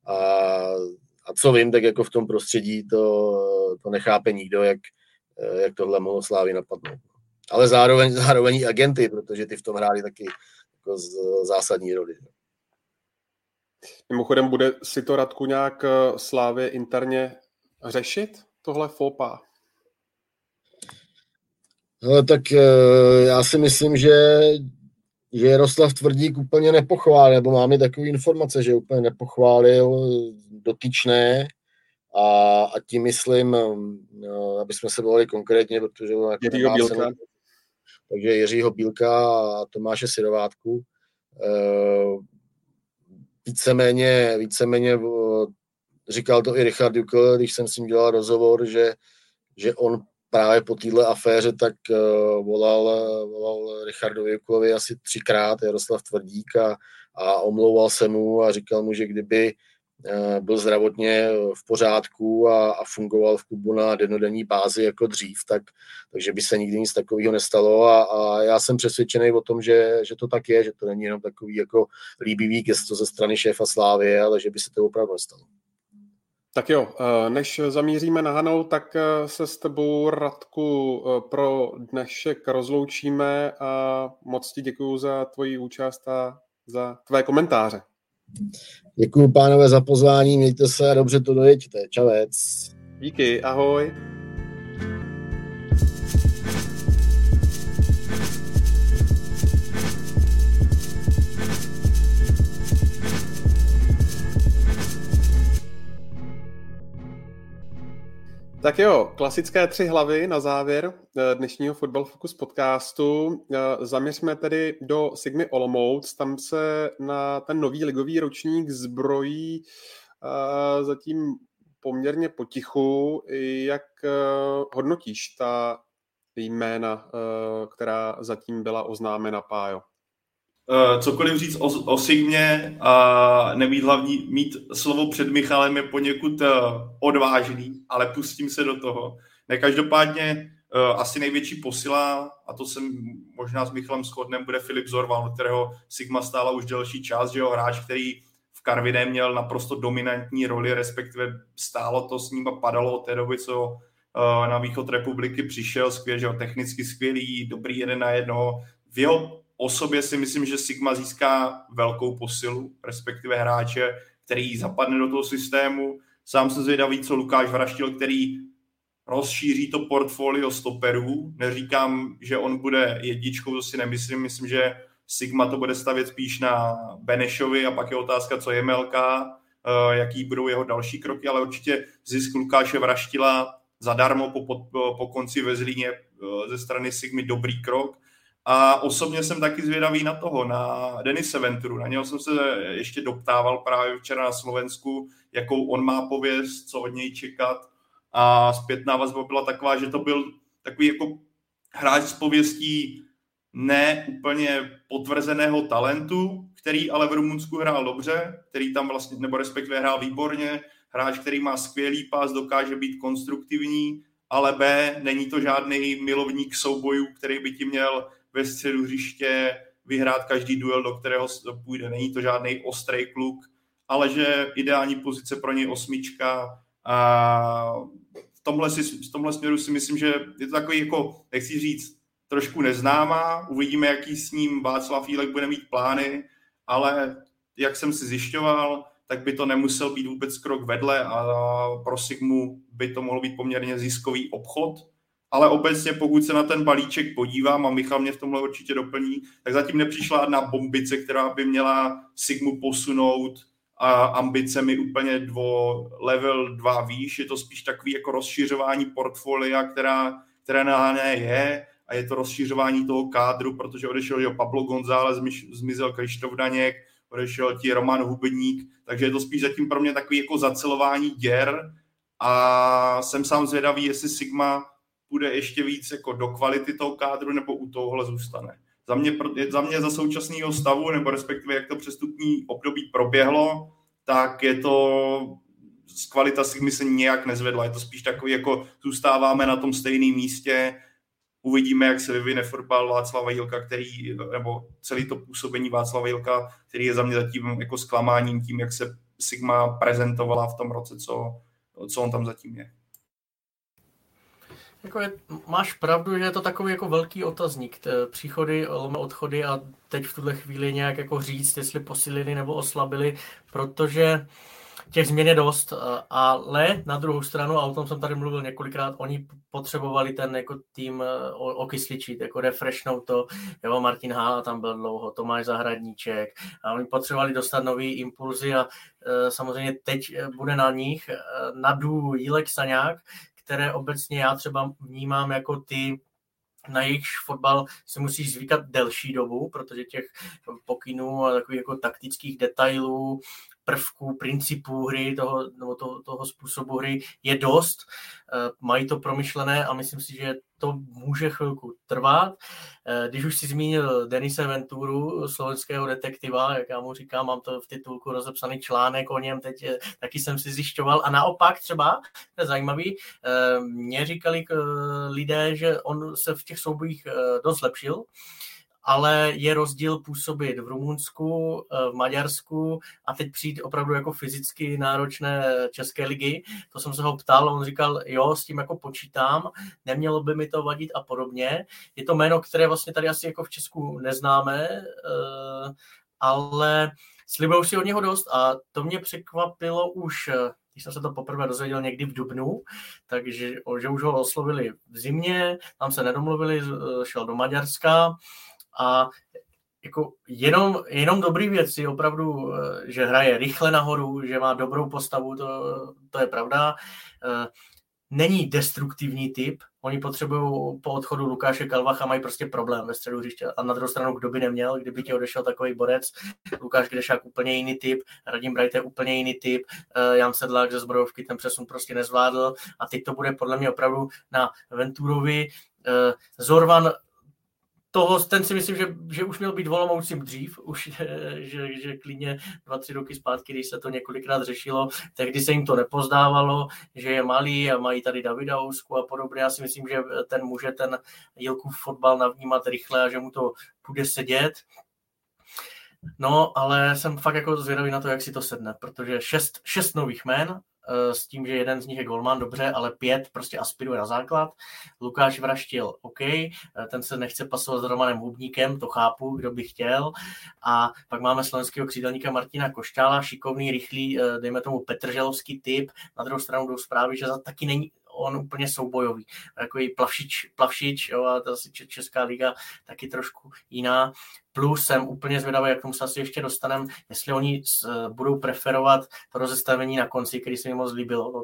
a, a co vím, tak jako v tom prostředí to, to nechápe nikdo, jak, eh, jak tohle mohlo Slávy napadnout. Ale zároveň, zároveň i agenty, protože ty v tom hráli taky jako z, zásadní roli. Mimochodem, bude si to Radku nějak Slávě interně řešit, tohle fopa? No, tak eh, já si myslím, že, že Jaroslav Tvrdík úplně nepochválil, nebo máme takové informace, že úplně nepochválil dotyčné a, a tím myslím, no, aby jsme se volali konkrétně, protože jako Jiřího Bílka. Se, takže Jiřího Bílka a Tomáše Sirovátku. Eh, víceméně, víceméně říkal to i Richard Jukl, když jsem s ním dělal rozhovor, že, že on právě po téhle aféře tak uh, volal, volal Richardovi Juklovi asi třikrát Jaroslav Tvrdík a, a omlouval se mu a říkal mu, že kdyby, Eh, byl zdravotně v pořádku a, a fungoval v klubu na denodenní bázi jako dřív, tak, takže by se nikdy nic takového nestalo a, a já jsem přesvědčený o tom, že, že to tak je, že to není jenom takový jako líbivý gesto ze strany šéfa Slávy, ale že by se to opravdu nestalo. Tak jo, eh, než zamíříme na Hanou, tak eh, se s tebou, Radku, pro dnešek rozloučíme a moc ti děkuji za tvoji účast a za tvé komentáře. Děkuji pánové za pozvání, mějte se a dobře to dojeďte. Čavec. Díky, ahoj. Tak jo, klasické tři hlavy na závěr eh, dnešního Football Focus podcastu. Eh, zaměřme tedy do Sigmy Olomouc. Tam se na ten nový ligový ročník zbrojí eh, zatím poměrně potichu. Jak hodnotíš ta jména, která zatím byla oznámena, Pájo? Uh, cokoliv říct o, o Sigmě a nemít hlavní, mít slovo před Michalem je poněkud uh, odvážný, ale pustím se do toho. Ne, každopádně uh, asi největší posila, a to jsem možná s Michalem shodnem, bude Filip Zorval, kterého Sigma stála už delší čas, že jo, hráč, který v Karviné měl naprosto dominantní roli, respektive stálo to s ním a padalo od té doby, co na východ republiky přišel, skvěl, že jo, technicky skvělý, dobrý jeden na jedno. V jeho o sobě si myslím, že Sigma získá velkou posilu, respektive hráče, který zapadne do toho systému. Sám se zvědavý, co Lukáš Vraštil, který rozšíří to portfolio stoperů. Neříkám, že on bude jedničkou, to si nemyslím. Myslím, že Sigma to bude stavět spíš na Benešovi a pak je otázka, co je Melka, eh, jaký budou jeho další kroky, ale určitě zisk Lukáše Vraštila zadarmo po, po, po konci ve Zlíně eh, ze strany Sigmy dobrý krok. A osobně jsem taky zvědavý na toho, na Denise Venturu. Na něho jsem se ještě doptával právě včera na Slovensku, jakou on má pověst, co od něj čekat. A zpětná vazba byla taková, že to byl takový jako hráč s pověstí ne úplně potvrzeného talentu, který ale v Rumunsku hrál dobře, který tam vlastně, nebo respektive hrál výborně, hráč, který má skvělý pás, dokáže být konstruktivní, ale B, není to žádný milovník soubojů, který by ti měl ve středu hřiště vyhrát každý duel, do kterého půjde. Není to žádný ostrý kluk, ale že ideální pozice pro něj osmička a v tomhle, si, v tomhle směru si myslím, že je to takový jako, chci říct, trošku neznámá. Uvidíme, jaký s ním Václav Fílek bude mít plány, ale jak jsem si zjišťoval, tak by to nemusel být vůbec krok vedle a pro Sigmu by to mohl být poměrně ziskový obchod, ale obecně pokud se na ten balíček podívám a Michal mě v tomhle určitě doplní, tak zatím nepřišla jedna bombice, která by měla Sigmu posunout a ambicemi úplně dvo, level 2 výš. Je to spíš takový jako rozšiřování portfolia, která, která na je. A je to rozšiřování toho kádru, protože odešel jo, Pablo González, zmizel Krištof Daněk, odešel ti Roman Hubedník, takže je to spíš zatím pro mě takový jako zacelování děr. A jsem sám zvědavý, jestli Sigma půjde ještě víc jako do kvality toho kádru nebo u tohohle zůstane. Za mě, za mě za současného stavu, nebo respektive jak to přestupní období proběhlo, tak je to z kvalita si se nějak nezvedla. Je to spíš takový, jako zůstáváme na tom stejném místě, uvidíme, jak se vyvine fotbal Václava Jilka, který, nebo celý to působení Václava Jilka, který je za mě zatím jako zklamáním tím, jak se Sigma prezentovala v tom roce, co, co on tam zatím je. Jako je, máš pravdu, že je to takový jako velký otazník, příchody, odchody a teď v tuhle chvíli nějak jako říct, jestli posílili nebo oslabili, protože těch změn je dost, ale na druhou stranu, a o tom jsem tady mluvil několikrát, oni potřebovali ten jako tým e, okysličit, jako refreshnout to, jo, Martin Hála tam byl dlouho, Tomáš Zahradníček, a oni potřebovali dostat nový impulzy a e, samozřejmě teď bude na nich, e, nadu Jílek Saňák, které obecně já třeba vnímám jako ty na jejich fotbal se musí zvykat delší dobu, protože těch pokynů a takových jako taktických detailů prvků, principů hry, toho, nebo toho, toho způsobu hry je dost. Eh, mají to promyšlené a myslím si, že to může chvilku trvat. Eh, když už si zmínil Denise Venturu, slovenského detektiva, jak já mu říkám, mám to v titulku rozepsaný článek o něm, teď eh, taky jsem si zjišťoval. A naopak třeba, to je zajímavý, mě říkali lidé, že on se v těch soubojích dost zlepšil, ale je rozdíl působit v Rumunsku, eh, v Maďarsku a teď přijít opravdu jako fyzicky náročné České ligy. To jsem se ho ptal, on říkal, jo, s tím jako počítám, nemělo by mi to vadit a podobně. Je to jméno, které vlastně tady asi jako v Česku neznáme, eh, ale slibují si od něho dost a to mě překvapilo už když jsem se to poprvé dozvěděl někdy v Dubnu, takže že už ho oslovili v zimě, tam se nedomluvili, eh, šel do Maďarska, a jako jenom, jenom dobrý věci, opravdu, eh, že hraje rychle nahoru, že má dobrou postavu, to, to je pravda. Eh, není destruktivní typ, oni potřebují po odchodu Lukáše Kalvacha, mají prostě problém ve středu hřiště. A na druhou stranu, kdo by neměl, kdyby ti odešel takový borec, Lukáš Grešák úplně jiný typ, Radim Bright je úplně jiný typ, eh, Jan Sedlák ze zbrojovky ten přesun prostě nezvládl a teď to bude podle mě opravdu na Venturovi. Zorvan toho, ten si myslím, že, že už měl být volomoucím dřív, už, *laughs* že, že klidně dva, tři roky zpátky, když se to několikrát řešilo, tehdy se jim to nepozdávalo, že je malý a mají tady Davida Ousku a podobně. Já si myslím, že ten může ten Jilkův fotbal navnímat rychle a že mu to bude sedět. No, ale jsem fakt jako zvědavý na to, jak si to sedne, protože šest, šest nových jmén, s tím, že jeden z nich je golman, dobře, ale pět prostě aspiruje na základ. Lukáš Vraštil, OK, eh, ten se nechce pasovat s Romanem Hubníkem, to chápu, kdo by chtěl. A pak máme slovenského křídelníka Martina Košťála, šikovný, rychlý, eh, dejme tomu Petrželovský typ. Na druhou stranu jdou zprávy, že taky není on úplně soubojový. Takový plavšič, plavšič jo, a ta Česká liga taky trošku jiná. Plus jsem úplně zvědavý, jak tomu se asi ještě dostaneme, jestli oni budou preferovat to rozestavení na konci, který se mi moc líbilo, to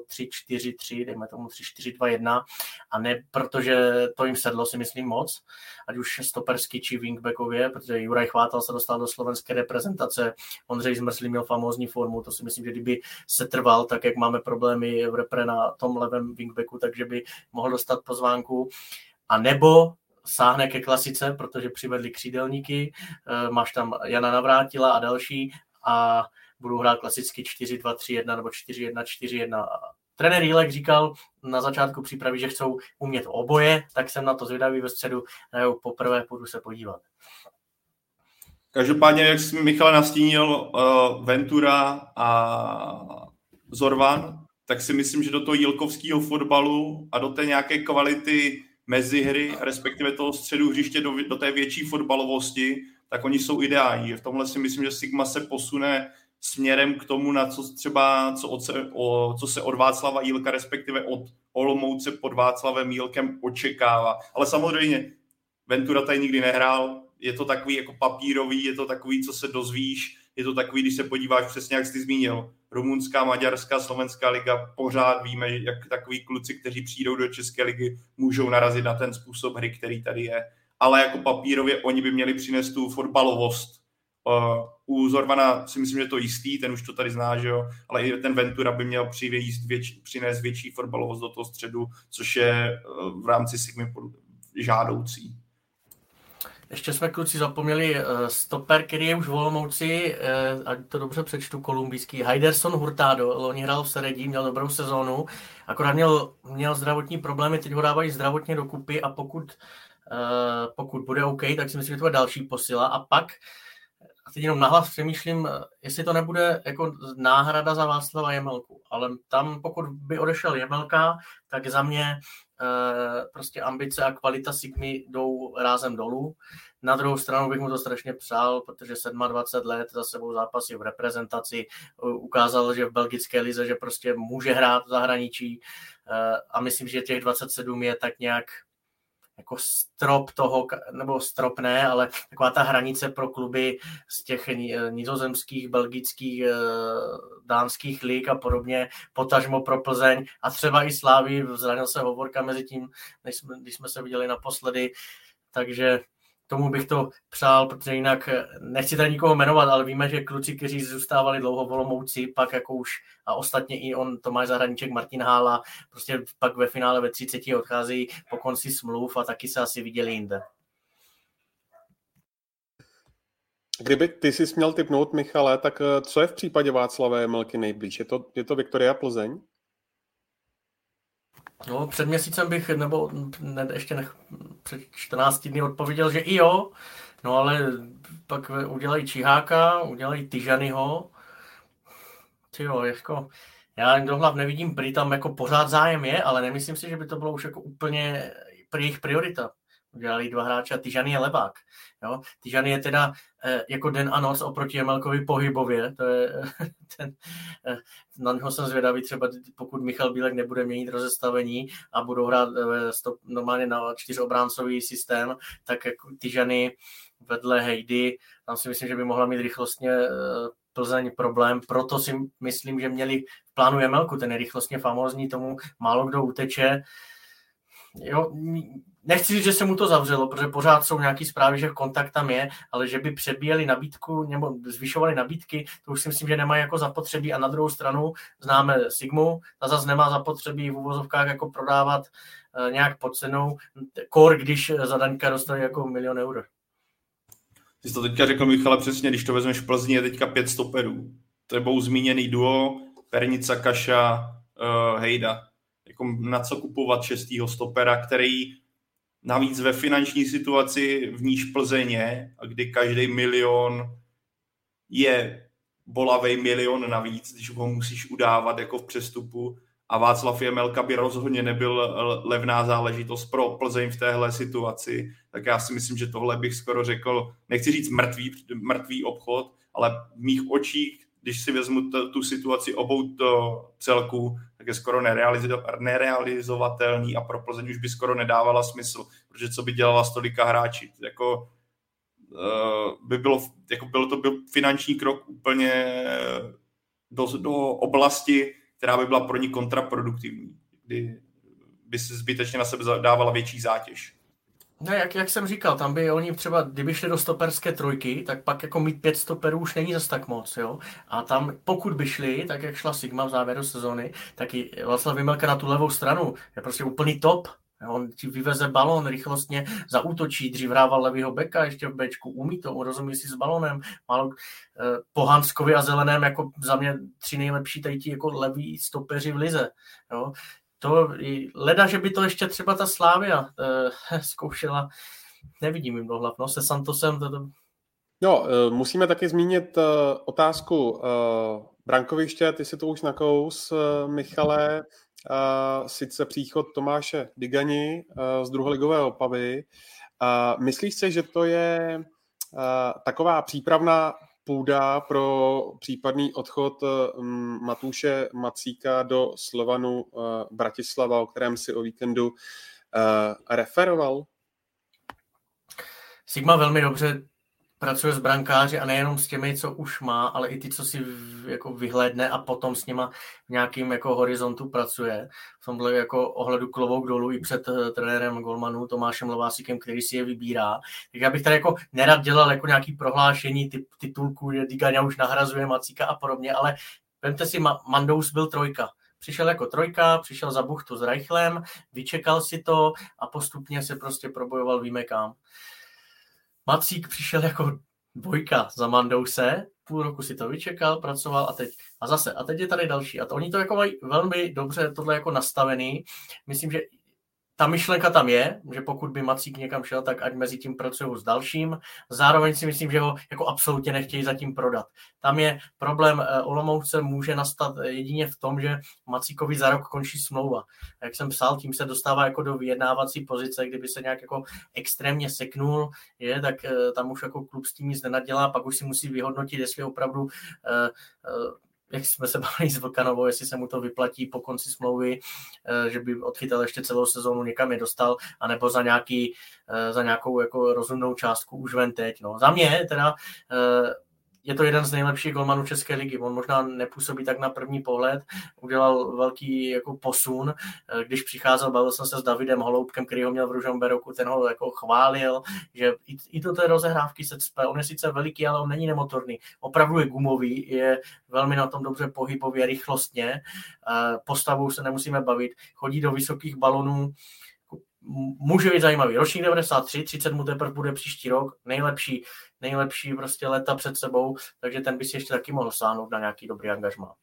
3-4-3, dejme tomu 3-4-2-1, a ne protože to jim sedlo, si myslím moc, ať už stopersky či wingbackově, protože Juraj Chvátal se dostal do slovenské reprezentace, Ondřej Zmrzlý měl famózní formu, to si myslím, že kdyby se trval, tak jak máme problémy v repre na tom levém wingbacku, takže by mohl dostat pozvánku. A nebo sáhne ke klasice, protože přivedli křídelníky, eh, máš tam Jana Navrátila a další a budou hrát klasicky 4-2-3-1 nebo 4-1-4-1. Trenér Jílek říkal na začátku přípravy, že chcou umět oboje, tak jsem na to zvědavý ve středu, poprvé půjdu se podívat. Každopádně, jak jsi Michal nastínil uh, Ventura a Zorvan, tak si myslím, že do toho jílkovského fotbalu a do té nějaké kvality mezihry, respektive toho středu hřiště do, do té větší fotbalovosti, tak oni jsou ideální. V tomhle si myslím, že Sigma se posune směrem k tomu, na co třeba, co, od, o, co se od Václava Jílka, respektive od Olomouce pod Václavem Jílkem očekává. Ale samozřejmě Ventura tady nikdy nehrál, je to takový jako papírový, je to takový, co se dozvíš, je to takový, když se podíváš přesně, jak jsi zmínil, rumunská, maďarská, slovenská liga, pořád víme, jak takový kluci, kteří přijdou do České ligy, můžou narazit na ten způsob hry, který tady je. Ale jako papírově oni by měli přinést tu fotbalovost. Uh, u Zorvana si myslím, že to jistý, ten už to tady zná, že jo? ale i ten Ventura by měl větší, přinést větší fotbalovost do toho středu, což je uh, v rámci Sigmy žádoucí. Ještě jsme kluci zapomněli uh, stoper, který je už v Olomouci, uh, ať to dobře přečtu, kolumbijský, Heiderson Hurtado, loni hrál v Seredí, měl dobrou sezónu, akorát měl, měl zdravotní problémy, teď ho dávají zdravotně dokupy a pokud, uh, pokud bude OK, tak si myslím, že to je další posila. A pak a teď jenom nahlas přemýšlím, jestli to nebude jako náhrada za Václava Jemelku, ale tam pokud by odešel Jemelka, tak za mě Eh, prostě ambice a kvalita Sigmy jdou rázem dolů. Na druhou stranu bych mu to strašně přál, protože 27 let za sebou zápasy v reprezentaci ukázal, že v belgické lize, že prostě může hrát v zahraničí eh, a myslím, že těch 27 je tak nějak jako strop toho, nebo strop ne, ale taková ta hranice pro kluby z těch nizozemských, belgických, eh, dánských lig a podobně, potažmo pro Plzeň. A třeba i Slávy, zranil se hovorka mezi tím, než jsme, když jsme se viděli naposledy, takže tomu bych to přál, protože jinak eh, nechci tady nikoho jmenovat, ale víme, že kluci, kteří zůstávali dlouho v Olomouci, pak jako už a ostatně i on, Tomáš Zahradníček, Martin Hála, prostě pak ve finále ve 30 odchází po konci smluv a taky se asi viděli jinde. Kdyby ty si měl typnout, Michale, tak eh, co je v případě Václavé Melky nejblíž? Je to, je to Viktoria Plzeň? No, před měsícem bych, nebo ne, ještě nech, před 14 dny odpověděl, že i jo, no ale pak udělají Čiháka, udělají Tyžanyho, ty jo, jako, já do hlav nevidím, prý tam jako pořád zájem je, ale nemyslím si, že by to bylo už jako úplně jejich priorita udělali dva hráče a Tyžany je levák. Jo? Tyžany je teda eh, jako den a noc oproti Jemelkovi pohybově, to je eh, *laughs* ten, eh, na něho jsem zvědavý, třeba pokud Michal Bílek nebude měnit rozestavení a budou hrát eh, stop, normálně na čtyřobráncový systém, tak jako Tyžany vedle Hejdy, tam si myslím, že by mohla mít rychlostně eh, Plzeň problém, proto si myslím, že měli v plánu Jemelku, ten je rychlostně famózní, tomu málo kdo uteče. Jo, nechci říct, že se mu to zavřelo, protože pořád jsou nějaké zprávy, že kontakt tam je, ale že by přebíjeli nabídku nebo zvyšovali nabídky, to už si myslím, že nemají jako zapotřebí a na druhou stranu známe Sigmu, ta zase nemá zapotřebí v uvozovkách jako prodávat uh, nějak pod cenou, kor, když za Daňka dostali jako milion eur. Ty jsi to teďka řekl, Michale, přesně, když to vezmeš v Plzni, je teďka pět stoperů. Tebou zmíněný duo, Pernica, Kaša, uh, Hejda. Jako na co kupovat šestýho stopera, který Navíc ve finanční situaci v níž Plzeň kdy každý milion je bolavý milion navíc, když ho musíš udávat jako v přestupu a Václav Jemelka by rozhodně nebyl levná záležitost pro Plzeň v téhle situaci, tak já si myslím, že tohle bych skoro řekl, nechci říct mrtvý, mrtvý obchod, ale v mých očích když si vezmu t- tu situaci obou to celků, tak je skoro nerealizo- nerealizovatelný a pro Plzeň už by skoro nedávala smysl, protože co by dělala s tolika hráči. Jako, uh, by bylo, jako bylo to byl finanční krok úplně do, do oblasti, která by byla pro ní kontraproduktivní, kdy by se zbytečně na sebe dávala větší zátěž. No, jak, jak jsem říkal, tam by oni třeba, kdyby šli do stoperské trojky, tak pak jako mít pět stoperů už není zas tak moc, jo. A tam, pokud by šli, tak jak šla Sigma v závěru sezóny, tak i Václav Vymelka na tu levou stranu je prostě úplný top. On ti vyveze balon rychlostně, zaútočí, dřív hrával levýho beka, ještě v bečku, umí to, rozumí si s balonem, málo eh, po Hanskovi a Zeleném jako za mě tři nejlepší tady ti jako levý stopeři v lize. Jo to leda, že by to ještě třeba ta Slávia uh, *laughs* zkoušela, nevidím jim do hlav, no, se Santosem to, to... No, uh, musíme taky zmínit uh, otázku brankoviště, ty si to už nakous, Michale, sice příchod Tomáše Digani z druholigového Opavy. Myslíš si, že to je taková přípravná půda pro případný odchod mm, Matuše Macíka do Slovanu eh, Bratislava, o kterém si o víkendu eh, referoval? Sigma velmi dobře pracuje s brankáři a nejenom s těmi, co už má, ale i ty, co si jako vyhlédne a potom s nima v nějakým jako horizontu pracuje. V tomhle jako ohledu klovouk dolů i před uh, trenérem Golmanu Tomášem Lovásíkem, který si je vybírá. Tak já bych tady jako nerad dělal jako nějaký prohlášení typ, titulku, že Digaňa už nahrazuje Macíka a podobně, ale vemte si, Mandous byl trojka. Přišel jako trojka, přišel za buchtu s Reichlem, vyčekal si to a postupně se prostě probojoval víme kam. Macík přišel jako dvojka za Mandouse, půl roku si to vyčekal, pracoval a teď, a zase, a teď je tady další. A to, oni to jako mají velmi dobře tohle jako nastavený. Myslím, že ta myšlenka tam je, že pokud by Macík někam šel, tak ať mezi tím pracují s dalším. Zároveň si myslím, že ho jako absolutně nechtějí zatím prodat. Tam je problém eh, Olomouce může nastat jedině v tom, že Macíkovi za rok končí smlouva. Jak jsem psal, tím se dostává jako do vyjednávací pozice, kdyby se nějak jako extrémně seknul, je, tak eh, tam už jako klub s tím nic nenadělá, pak už si musí vyhodnotit, jestli opravdu jak jsme se bavili s Vlkanovou, jestli se mu to vyplatí po konci smlouvy, eh, že by odchytal ještě celou sezónu, někam je dostal, anebo za, nějaký, eh, za nějakou jako rozumnou částku už ven teď. No. Za mě teda eh, je to jeden z nejlepších golmanů České ligy. On možná nepůsobí tak na první pohled, udělal velký jako posun. Eh, když přicházel, bavil jsem se s Davidem Holoubkem, který ho měl v Ružomberoku, ten ho jako chválil, že i, i to té rozehrávky se cpe. On je sice veliký, ale on není nemotorný. Opravdu je gumový, je velmi na tom dobře pohybově, rychlostně. Eh, postavou se nemusíme bavit. Chodí do vysokých balonů, může být zajímavý. Ročník 93, 30 mu teprve bude příští rok, nejlepší, nejlepší prostě leta před sebou, takže ten by si ještě taky mohl sáhnout na nějaký dobrý angažmá.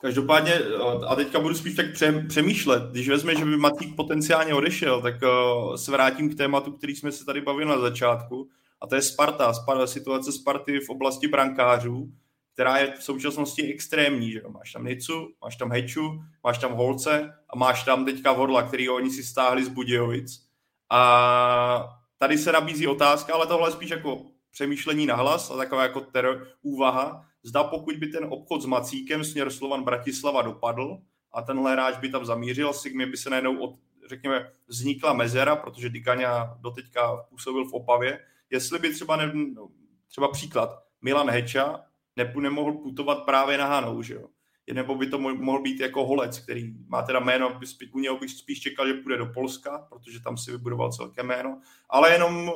Každopádně, a teďka budu spíš tak přemýšlet, když vezme, že by Matík potenciálně odešel, tak uh, se vrátím k tématu, který jsme se tady bavili na začátku, a to je Sparta, situace Sparty v oblasti brankářů která je v současnosti extrémní. Že? Máš tam Nicu, máš tam Heču, máš tam Holce a máš tam teďka Vorla, který oni si stáhli z Budějovic. A tady se nabízí otázka, ale tohle je spíš jako přemýšlení na hlas a taková jako ter úvaha. Zda pokud by ten obchod s Macíkem směr Slovan Bratislava dopadl a tenhle hráč by tam zamířil, Sigmy by se najednou od, řekněme, vznikla mezera, protože Dikaňa doteďka působil v Opavě, jestli by třeba, ne, no, třeba příklad, Milan Heča ne, nemohl putovat právě na Hanou, že jo. Nebo by to mohl být jako Holec, který má teda jméno, u něho bych spíš čekal, že půjde do Polska, protože tam si vybudoval celké jméno, ale jenom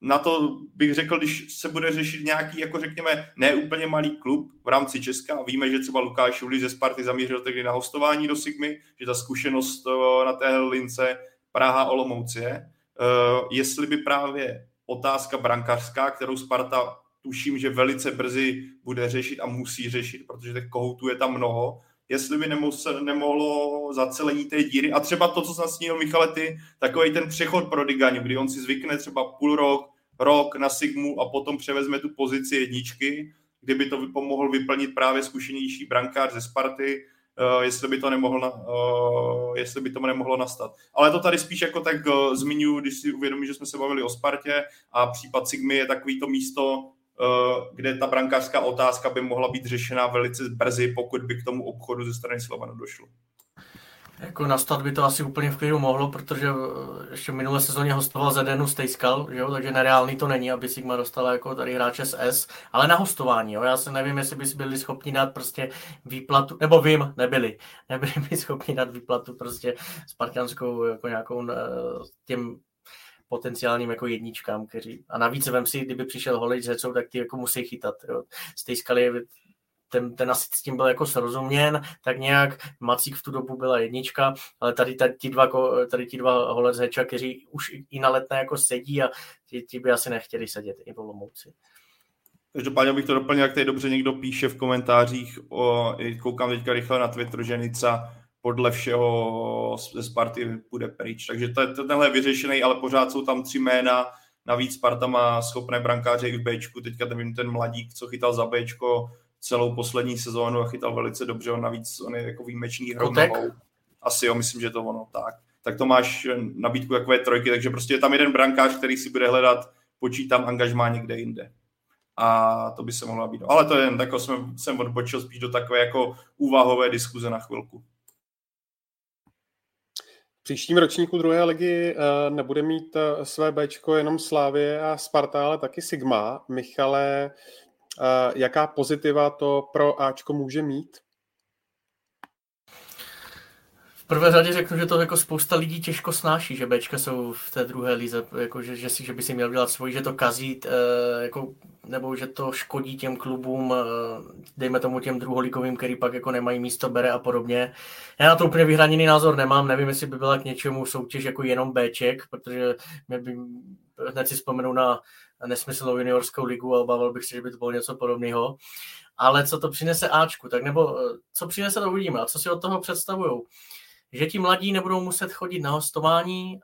na to bych řekl, když se bude řešit nějaký, jako řekněme, neúplně malý klub v rámci Česka, víme, že třeba Lukáš Uli ze Sparty zamířil tehdy na hostování do Sigmy, že ta zkušenost na té lince Praha Olomouc je, eh, jestli by právě otázka brankářská, kterou Sparta tuším, že velice brzy bude řešit a musí řešit, protože těch kohoutů je tam mnoho. Jestli by nemohlo, nemohlo zacelení té díry a třeba to, co snil Michale ty, takový ten přechod pro Digaňu, kdy on si zvykne třeba půl rok, rok na Sigmu a potom převezme tu pozici jedničky, kdyby to pomohl vyplnit právě zkušenější brankář ze Sparty, Uh, jestli by to nemohlo, uh, jestli by to nemohlo nastat. Ale to tady spíš jako tak uh, zmiňuji, když si uvědomím, že jsme se bavili o Spartě a případ Sigmy je takový to místo, Eh, kde ta brankářská otázka by mohla být řešena velice brzy, pokud by k tomu obchodu ze strany Slovanu došlo. Jako nastat by to asi úplně v klidu mohlo, protože eh, ještě minulé sezóně hostoval Zedenu Stejskal, že jo? takže nereálný to není, aby Sigma dostala jako tady hráče z S, ale na hostování. Jo? Já se nevím, jestli by si byli schopni dát prostě výplatu, nebo vím, nebyli, nebyli by schopni dát výplatu prostě spartianskou jako nějakou eh, těm potenciálním jako jedničkám, kteří, a navíc vem si, kdyby přišel Holej s Hecou, tak ty jako musí chytat, jo. Z té skaly ten, ten asi s tím byl jako srozuměn, tak nějak Macík v tu dobu byla jednička, ale tady, tady, ti, dva, tady ti dva holec Heča, kteří už i na letné jako sedí a ti, ti by asi nechtěli sedět i v Olomouci. Každopádně bych to doplnil, jak tady dobře někdo píše v komentářích, o, koukám teďka rychle na Twitter, že Nica podle všeho ze Sparty bude pryč. Takže to, to, tenhle je vyřešený, ale pořád jsou tam tři jména. Navíc Sparta má schopné brankáře i v Bčku. Teďka nevím, ten mladík, co chytal za Bčko celou poslední sezónu a chytal velice dobře. On navíc on je jako výjimečný hrou Asi jo, myslím, že to ono tak. Tak to máš nabídku takové trojky, takže prostě je tam jeden brankář, který si bude hledat, počítám angažmá někde jinde. A to by se mohlo být. Ale to je jen tak, jsem, jsem odbočil spíš do takové jako úvahové diskuze na chvilku příštím ročníku druhé ligy eh, nebude mít eh, své Bčko jenom Slávě a Sparta, ale taky Sigma. Michale, eh, jaká pozitiva to pro Ačko může mít? V prvé řadě řeknu, že to jako spousta lidí těžko snáší, že Bčka jsou v té druhé lize, jako že, že, si, že by si měl dělat svůj, že to kazí, eh, jako, nebo že to škodí těm klubům, eh, dejme tomu těm druholigovým, který pak jako nemají místo bere a podobně. Já na to úplně vyhraněný názor nemám, nevím, jestli by byla k něčemu soutěž jako jenom Bček, protože mě by, hned si vzpomenu na nesmyslnou juniorskou ligu a obával bych se, že by to bylo něco podobného. Ale co to přinese Ačku, tak nebo eh, co přinese, to uvidíme. A co si od toho představují? Že ti mladí nebudou muset chodit na hostování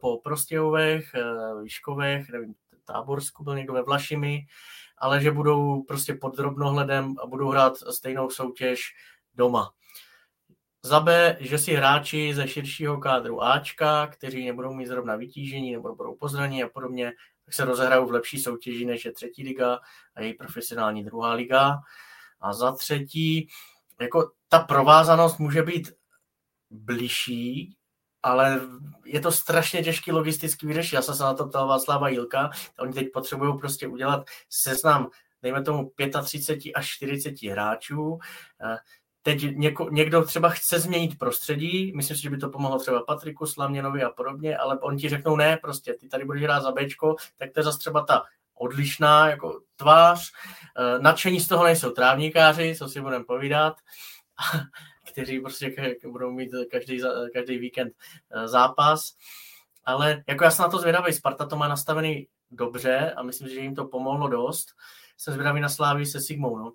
po Prostějovech, uh, Výškovech, nevím, Táborsku byl někdo ve Vlašimi, ale že budou prostě pod drobnohledem a budou hrát stejnou soutěž doma. Za B, že si hráči ze širšího kádru Ačka, kteří nebudou mít zrovna vytížení nebo budou pozraní a podobně, tak se rozehrajou v lepší soutěži než je třetí liga a její profesionální druhá liga. A za třetí, jako ta provázanost může být bližší, ale je to strašně těžký logistický vyřešit. Já jsem se na to ptal Václava Jilka, oni teď potřebují prostě udělat seznam dejme tomu 35 až 40 hráčů. Eh, teď něko, někdo třeba chce změnit prostředí, myslím si, že by to pomohlo třeba Patriku Slaměnovi a podobně, ale oni ti řeknou ne, prostě ty tady budeš hrát za Bčko, tak to je zase třeba ta odlišná jako tvář. Eh, nadšení z toho nejsou trávníkáři, co si budeme povídat, *laughs* kteří prostě budou mít každý, každý víkend eh, zápas. Ale jako já jsem na to zvědavý, Sparta to má nastavený dobře a myslím že jim to pomohlo dost. Jsem zvědavý na Slávy se Sigmou. No.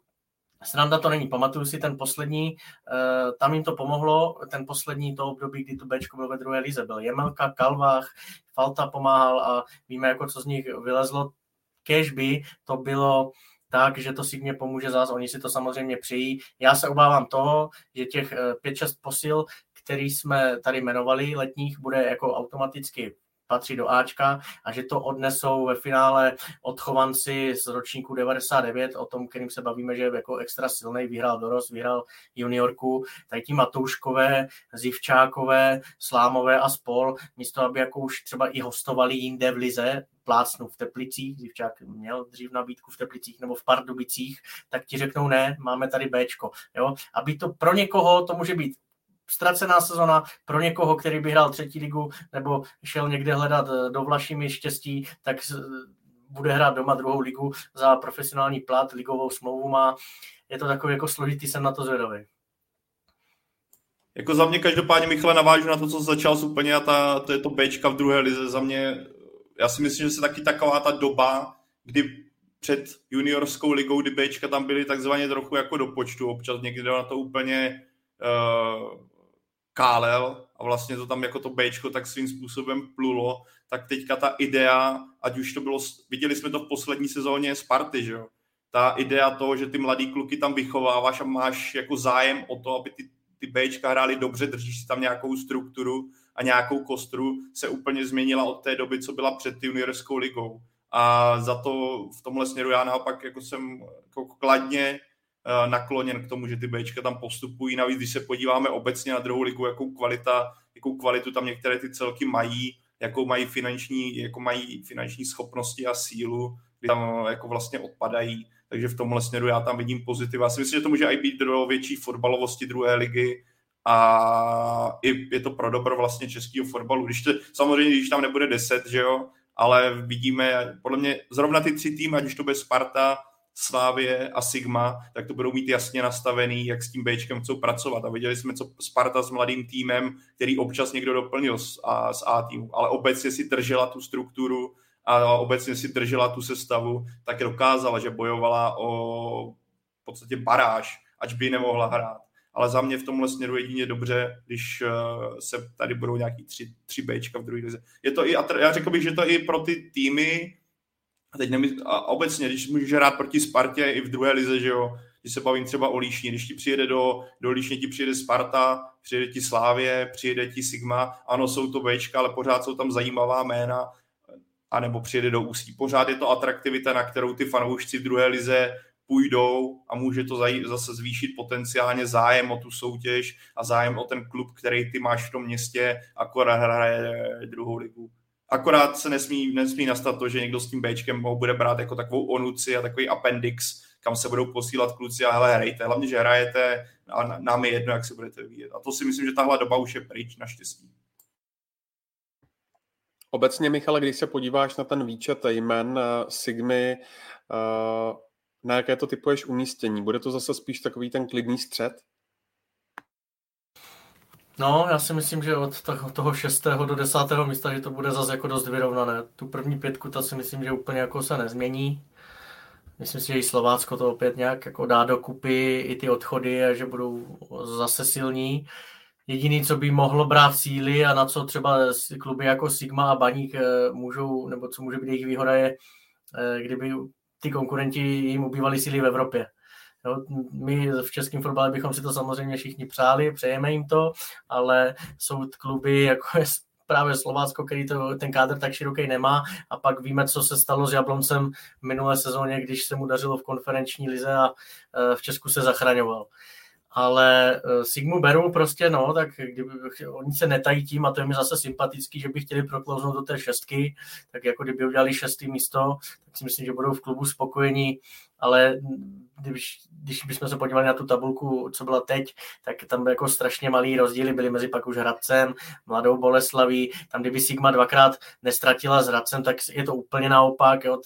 Sranda to není, pamatuju si ten poslední, uh, tam jim to pomohlo, ten poslední to období, kdy tu Bčko byl ve druhé lize, byl Jemelka, Kalvách, Falta pomáhal a víme, jako co z nich vylezlo. Kež by to bylo tak, že to si mě pomůže zás, oni si to samozřejmě přijí. Já se obávám toho, že těch 5-6 eh, posil, který jsme tady jmenovali letních, bude jako automaticky patří do Ačka a že to odnesou ve finále odchovanci z ročníku 99, o tom, kterým se bavíme, že je jako extra silný, vyhrál dorost, vyhrál juniorku, tady ti Matouškové, Zivčákové, Slámové a spol, místo aby jako už třeba i hostovali jinde v lize, plácnu v Teplicích, Zivčák měl dřív nabídku v Teplicích nebo v Pardubicích, tak ti řeknou ne, máme tady Bčko. Jo? Aby to pro někoho, to může být ztracená sezona pro někoho, který by hrál třetí ligu nebo šel někde hledat eh, do Vlašimi štěstí, tak bude hrát doma druhou ligu za profesionální plat, ligovou smlouvu má. Je to takový jako složitý, jsem na to zvědavý. Jako za mě každopádně, Michale, navážu na to, co začal úplně a ta, to je to Bčka v druhé lize. Za mě, já si myslím, že se taky taková ta doba, kdy před juniorskou ligou, kdy Bčka tam byly takzvaně trochu jako do počtu, občas někdy na to úplně uh, kálel a vlastně to tam jako to Bčko tak svým způsobem plulo, tak teďka ta idea, ať už to bylo, viděli jsme to v poslední sezóně Sparty, že jo, ta idea toho, že ty mladý kluky tam vychováváš a máš jako zájem o to, aby ty, ty Bčka hráli dobře, držíš si tam nějakou strukturu a nějakou kostru, se úplně změnila od té doby, co byla před juniorskou ligou. A za to v tomhle směru já naopak jako jsem jako kladně Eh, nakloněn k tomu, že ty Bčka tam postupují. Navíc, když se podíváme obecně na druhou ligu, jakou, kvalita, jakou kvalitu tam některé ty celky mají, jakou mají finanční, jako mají finanční schopnosti a sílu, kdy tam jako vlastně odpadají. Takže v tomhle směru já tam vidím pozitiva. Já si myslím, že to může i být do větší fotbalovosti druhé ligy, a i je to pro dobro vlastně českého fotbalu. Když to, samozřejmě, když tam nebude 10, že jo, ale vidíme, podle mě zrovna ty tři týmy, ať už to bude Sparta, Slávě a Sigma, tak to budou mít jasně nastavený, jak s tím Bčkem chcou pracovat. A viděli jsme, co Sparta s mladým týmem, který občas někdo doplnil z A, z A týmu, ale obecně si držela tu strukturu a obecně si držela tu sestavu, tak dokázala, že bojovala o v podstatě baráž, ač by nemohla hrát. Ale za mě v tomhle směru jedině dobře, když uh, se tady budou nějaký tři, tři Bčka v druhé lize. Je to i, já řekl bych, že to i pro ty týmy, a teď nemysl, a obecně, když můžeš hrát proti Spartě i v druhé lize, že jo, když se bavím třeba o Líšni, když ti přijede do, do Líšně, ti přijede Sparta, přijede ti Slávě, přijede ti Sigma, ano, jsou to Bčka, ale pořád jsou tam zajímavá jména, anebo přijede do Ústí. Pořád je to atraktivita, na kterou ty fanoušci v druhé lize půjdou a může to zase zvýšit potenciálně zájem o tu soutěž a zájem o ten klub, který ty máš v tom městě, akorát hraje druhou ligu. Akorát se nesmí, nesmí nastat to, že někdo s tím Bčkem ho bude brát jako takovou onuci a takový appendix, kam se budou posílat kluci a hele, hrajte, hlavně, že hrajete a nám je jedno, jak se budete vyvíjet. A to si myslím, že tahle doba už je pryč, naštěstí. Obecně, Michale, když se podíváš na ten výčet jmen uh, Sigmy, uh, na jaké to typuješ umístění? Bude to zase spíš takový ten klidný střed? No, já si myslím, že od toho 6. do 10. místa, že to bude zase jako dost vyrovnané. Tu první pětku, ta si myslím, že úplně jako se nezmění. Myslím si, že i Slovácko to opět nějak jako dá dokupy i ty odchody a že budou zase silní. Jediný, co by mohlo brát síly a na co třeba kluby jako Sigma a Baník eh, můžou, nebo co může být jejich výhoda, je, eh, kdyby ty konkurenti jim ubývali síly v Evropě. Jo, my v českém fotbale bychom si to samozřejmě všichni přáli, přejeme jim to, ale jsou kluby, jako je právě Slovácko, který to, ten kádr tak široký nemá a pak víme, co se stalo s Jabloncem v minulé sezóně, když se mu dařilo v konferenční lize a e, v Česku se zachraňoval ale e, Sigmu beru prostě, no, tak kdyby, oni se netají tím, a to je mi zase sympatický, že by chtěli proklouznout do té šestky, tak jako kdyby udělali šestý místo, tak si myslím, že budou v klubu spokojení ale když, když bychom se podívali na tu tabulku, co byla teď, tak tam byly jako strašně malý rozdíly, byly mezi pak už Hradcem, Mladou Boleslaví, tam kdyby Sigma dvakrát nestratila s Hradcem, tak je to úplně naopak, jo.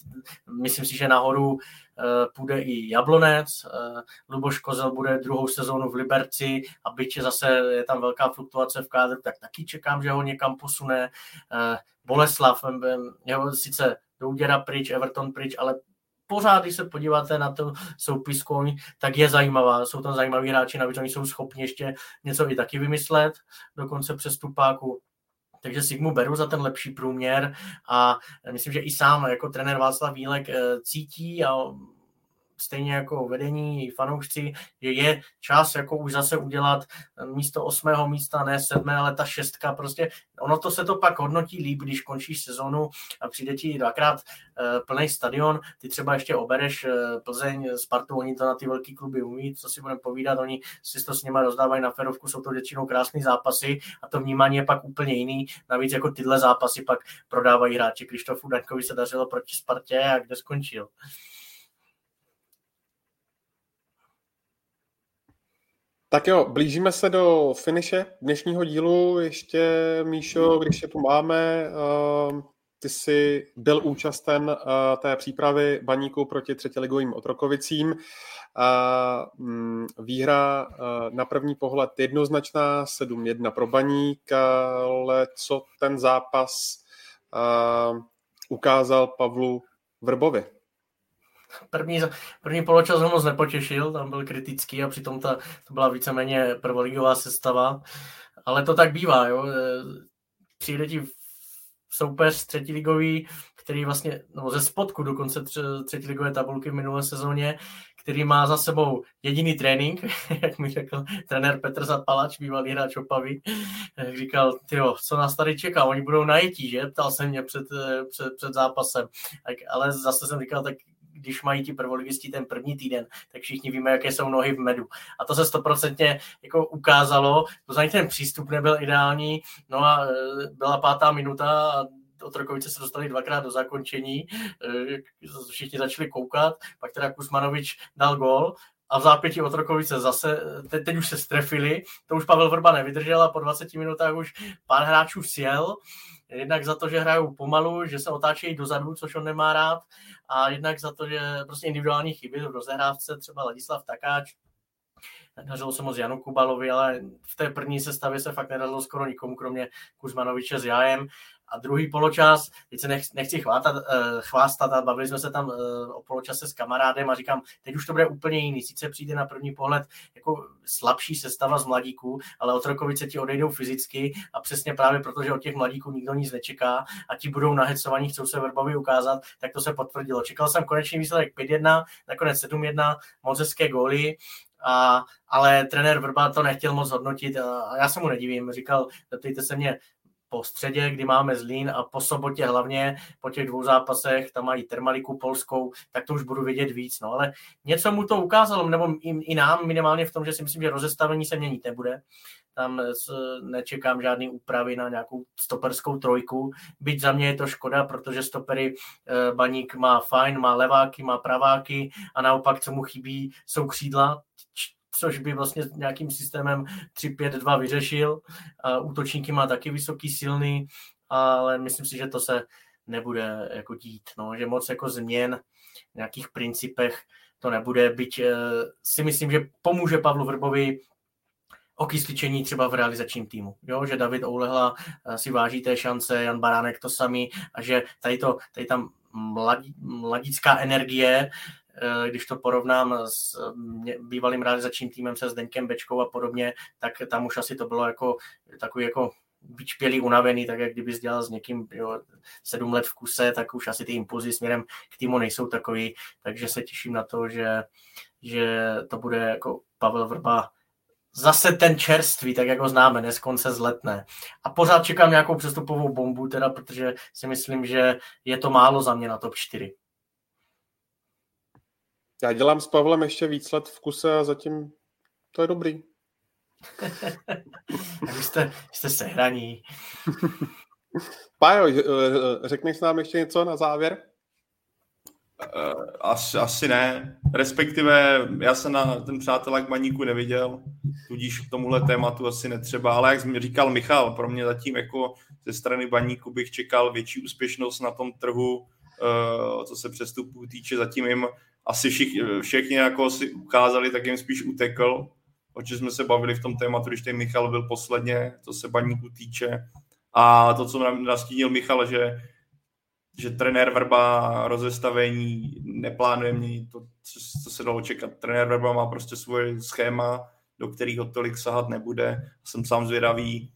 myslím si, že nahoru Eh, půjde i Jablonec, eh, Luboš Kozel bude druhou sezónu v Liberci a byť zase je tam velká fluktuace v kádru, tak taky čekám, že ho někam posune. Eh, Boleslav, jeho sice Douděra pryč, Everton pryč, ale pořád, když se podíváte na tu soupisku, tak je zajímavá. Jsou tam zajímaví hráči, navíc oni jsou schopni ještě něco i taky vymyslet, dokonce přestupáku takže Sigmu beru za ten lepší průměr a myslím, že i sám jako trenér Václav Vílek eh, cítí a stejně jako vedení, fanoušci, že je čas jako už zase udělat místo osmého místa, ne sedmé, ale ta šestka, prostě ono to se to pak hodnotí líp, když končíš sezonu a přijde ti dvakrát uh, plný stadion, ty třeba ještě obereš uh, Plzeň, Spartu, oni to na ty velký kluby umí, co si budeme povídat, oni si to s nimi rozdávají na ferovku, jsou to většinou krásné zápasy a to vnímání je pak úplně jiný, navíc jako tyhle zápasy pak prodávají hráči. Krištofu Daňkovi se dařilo proti Spartě a kde skončil. Tak jo, blížíme se do finiše dnešního dílu. Ještě, Míšo, když je tu máme, uh, ty jsi byl účasten uh, té přípravy baníku proti třetiligovým Otrokovicím. Uh, výhra uh, na první pohled jednoznačná, 7-1 pro baník, ale co ten zápas ukázal Pavlu Vrbovi? První, první poločas ho moc nepotěšil, tam byl kritický a přitom ta, to byla víceméně prvoligová sestava. Ale to tak bývá, jo. E, přijde ti soupeř třetiligový, který vlastně, no ze spodku dokonce třetiligové tabulky v minulé sezóně, který má za sebou jediný trénink, *laughs* jak mi řekl trenér Petr Zapalač, bývalý hráč Opavy, říkal, tyjo, co nás tady čeká, oni budou najetí, že? Ptal se mě před, e, před, před zápasem. Tak, ale zase jsem říkal, tak když mají ti prvoligisti ten první týden, tak všichni víme, jaké jsou nohy v medu. A to se stoprocentně jako ukázalo, to znamená, ten přístup nebyl ideální, no a e, byla pátá minuta a Otrokovice se dostali dvakrát do zakončení, e, všichni začali koukat, pak teda Kusmanovič dal gol a v zápětí Otrokovice zase, te, teď už se strefili, to už Pavel Vrba nevydržel a po 20 minutách už pár hráčů sjel, jednak za to, že hrajou pomalu, že se otáčejí dozadu, což on nemá rád, a jednak za to, že prostě individuální chyby v rozehrávce, třeba Ladislav Takáč, Nedařilo se moc Janu Kubalovi, ale v té první sestavě se fakt nedařilo skoro nikomu, kromě Kuzmanoviče s Jajem. A druhý poločas, teď se nech, nechci chvátat, uh, chvástat, a bavili jsme se tam uh, o poločase s kamarádem a říkám, teď už to bude úplně jiný. Sice přijde na první pohled jako slabší sestava z mladíků, ale Otrokovice ti odejdou fyzicky a přesně právě proto, že od těch mladíků nikdo nic nečeká a ti budou nahecovaní, chcou se verbovi ukázat, tak to se potvrdilo. Čekal jsem konečný výsledek 5-1, nakonec 7-1, moc hezké góly, a, ale trenér Vrba to nechtěl moc hodnotit a já se mu nedivím. Říkal, zeptejte se mě po středě, kdy máme Zlín a po sobotě hlavně po těch dvou zápasech, tam mají Termaliku polskou, tak to už budu vidět víc. No ale něco mu to ukázalo, nebo i, i nám minimálně v tom, že si myslím, že rozestavení se měnit nebude. Tam nečekám žádný úpravy na nějakou stoperskou trojku. Byť za mě je to škoda, protože stopery eh, Baník má fajn, má leváky, má praváky a naopak, co mu chybí, jsou křídla což by vlastně nějakým systémem 3-5-2 vyřešil. Útočníky má taky vysoký, silný, ale myslím si, že to se nebude jako dít, no, že moc jako změn v nějakých principech to nebude, byť e, si myslím, že pomůže Pavlu Vrbovi okysličení třeba v realizačním týmu. Jo? Že David Oulehla eh, si váží té šance, Jan Baránek to samý a že tady, to, tady tam mladí, mladická energie Eh, když to porovnám s bývalým realizačním týmem se Zdeňkem Bečkou a podobně, tak tam už asi to bylo jako takový jako vyčpělý, unavený, tak jak kdyby dělal s někým jo, sedm let v kuse, tak už asi ty impulzy směrem k týmu nejsou takový, takže se těším na to, že, že to bude jako Pavel Vrba zase ten čerstvý, tak jak ho známe, dnes konce zletné. A pořád čekám nějakou přestupovou bombu, teda, protože si myslím, že je to málo za mě na top 4. Já dělám s Pavlem ještě víc let v kuse a zatím to je dobrý. *laughs* vy jste, jste sehraní. *laughs* Pájo, řekneš nám ještě něco na závěr? Uh, asi, asi ne. Respektive já jsem na ten přátelák baníku neviděl, tudíž k tomuhle tématu asi netřeba, ale jak mi říkal Michal, pro mě zatím jako ze strany baníku bych čekal větší úspěšnost na tom trhu, co se přestupů týče, zatím jim asi všich, všichni jako si ukázali, tak jim spíš utekl, o čem jsme se bavili v tom tématu, když ten Michal byl posledně, co se baníku týče. A to, co nastínil Michal, že že trenér Vrba rozestavení neplánuje měnit to, co, co se dalo čekat. Trenér Vrba má prostě svoje schéma, do kterého tolik sahat nebude. Jsem sám zvědavý,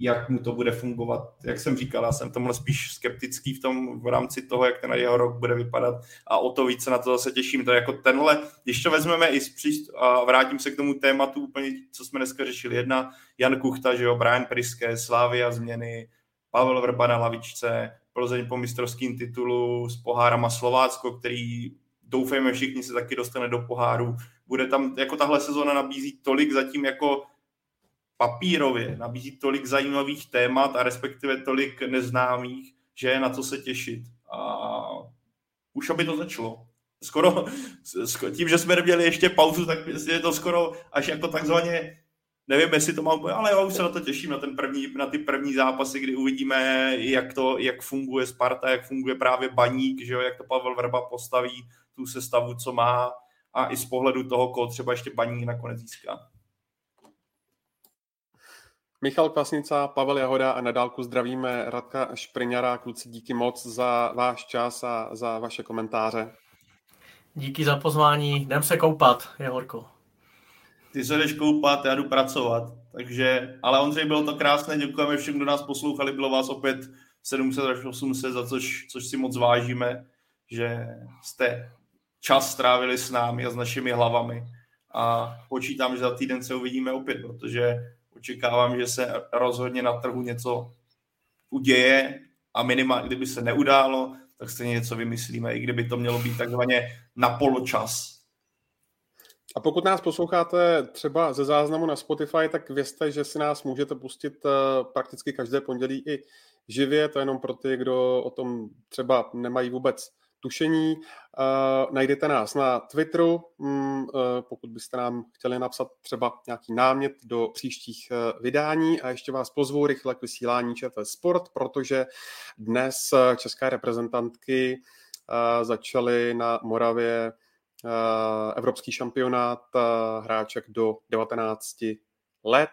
jak mu to bude fungovat. Jak jsem říkal, já jsem tomhle spíš skeptický v tom v rámci toho, jak ten jeho rok bude vypadat a o to více na to zase těším. To je jako tenhle, když to vezmeme i příst, a vrátím se k tomu tématu úplně, co jsme dneska řešili. Jedna, Jan Kuchta, že jo, Brian Priske, Slávia změny, Pavel Vrba na lavičce, Plzeň po mistrovském titulu s pohárama Slovácko, který doufejme všichni se taky dostane do poháru. Bude tam, jako tahle sezóna nabízí tolik zatím jako papírově, nabízí tolik zajímavých témat a respektive tolik neznámých, že je na co se těšit. A už aby to začalo. Skoro, tím, že jsme neměli ještě pauzu, tak je to skoro až jako takzvaně nevím, jestli to mám, ale já už se na to těším, na, ten první, na ty první zápasy, kdy uvidíme, jak to, jak funguje Sparta, jak funguje právě Baník, že jo, jak to Pavel Verba postaví, tu sestavu, co má a i z pohledu toho, koho třeba ještě Baník nakonec získá. Michal Kvasnica, Pavel Jahoda a nadálku zdravíme Radka Špriňara. Kluci, díky moc za váš čas a za vaše komentáře. Díky za pozvání. Jdem se koupat, je horko ty se jdeš koupat, já jdu pracovat. Takže, ale Ondřej, bylo to krásné, děkujeme všem, kdo nás poslouchali, bylo vás opět 700 až 800, za což, což si moc vážíme, že jste čas strávili s námi a s našimi hlavami a počítám, že za týden se uvidíme opět, protože očekávám, že se rozhodně na trhu něco uděje a minimálně, kdyby se neudálo, tak stejně něco vymyslíme, i kdyby to mělo být takzvaně na poločas, a pokud nás posloucháte třeba ze záznamu na Spotify, tak vězte, že si nás můžete pustit eh, prakticky každé pondělí i živě, to je jenom pro ty, kdo o tom třeba nemají vůbec tušení. Uh, najdete nás na Twitteru, um, uh, pokud byste nám chtěli napsat třeba nějaký námět do příštích uh, vydání a ještě vás pozvu rychle k vysílání ČT Sport, protože dnes české reprezentantky začaly na Moravě evropský šampionát hráček do 19 let.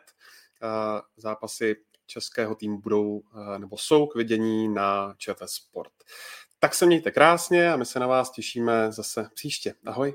Zápasy českého týmu budou nebo jsou k vidění na ČT Sport. Tak se mějte krásně a my se na vás těšíme zase příště. Ahoj.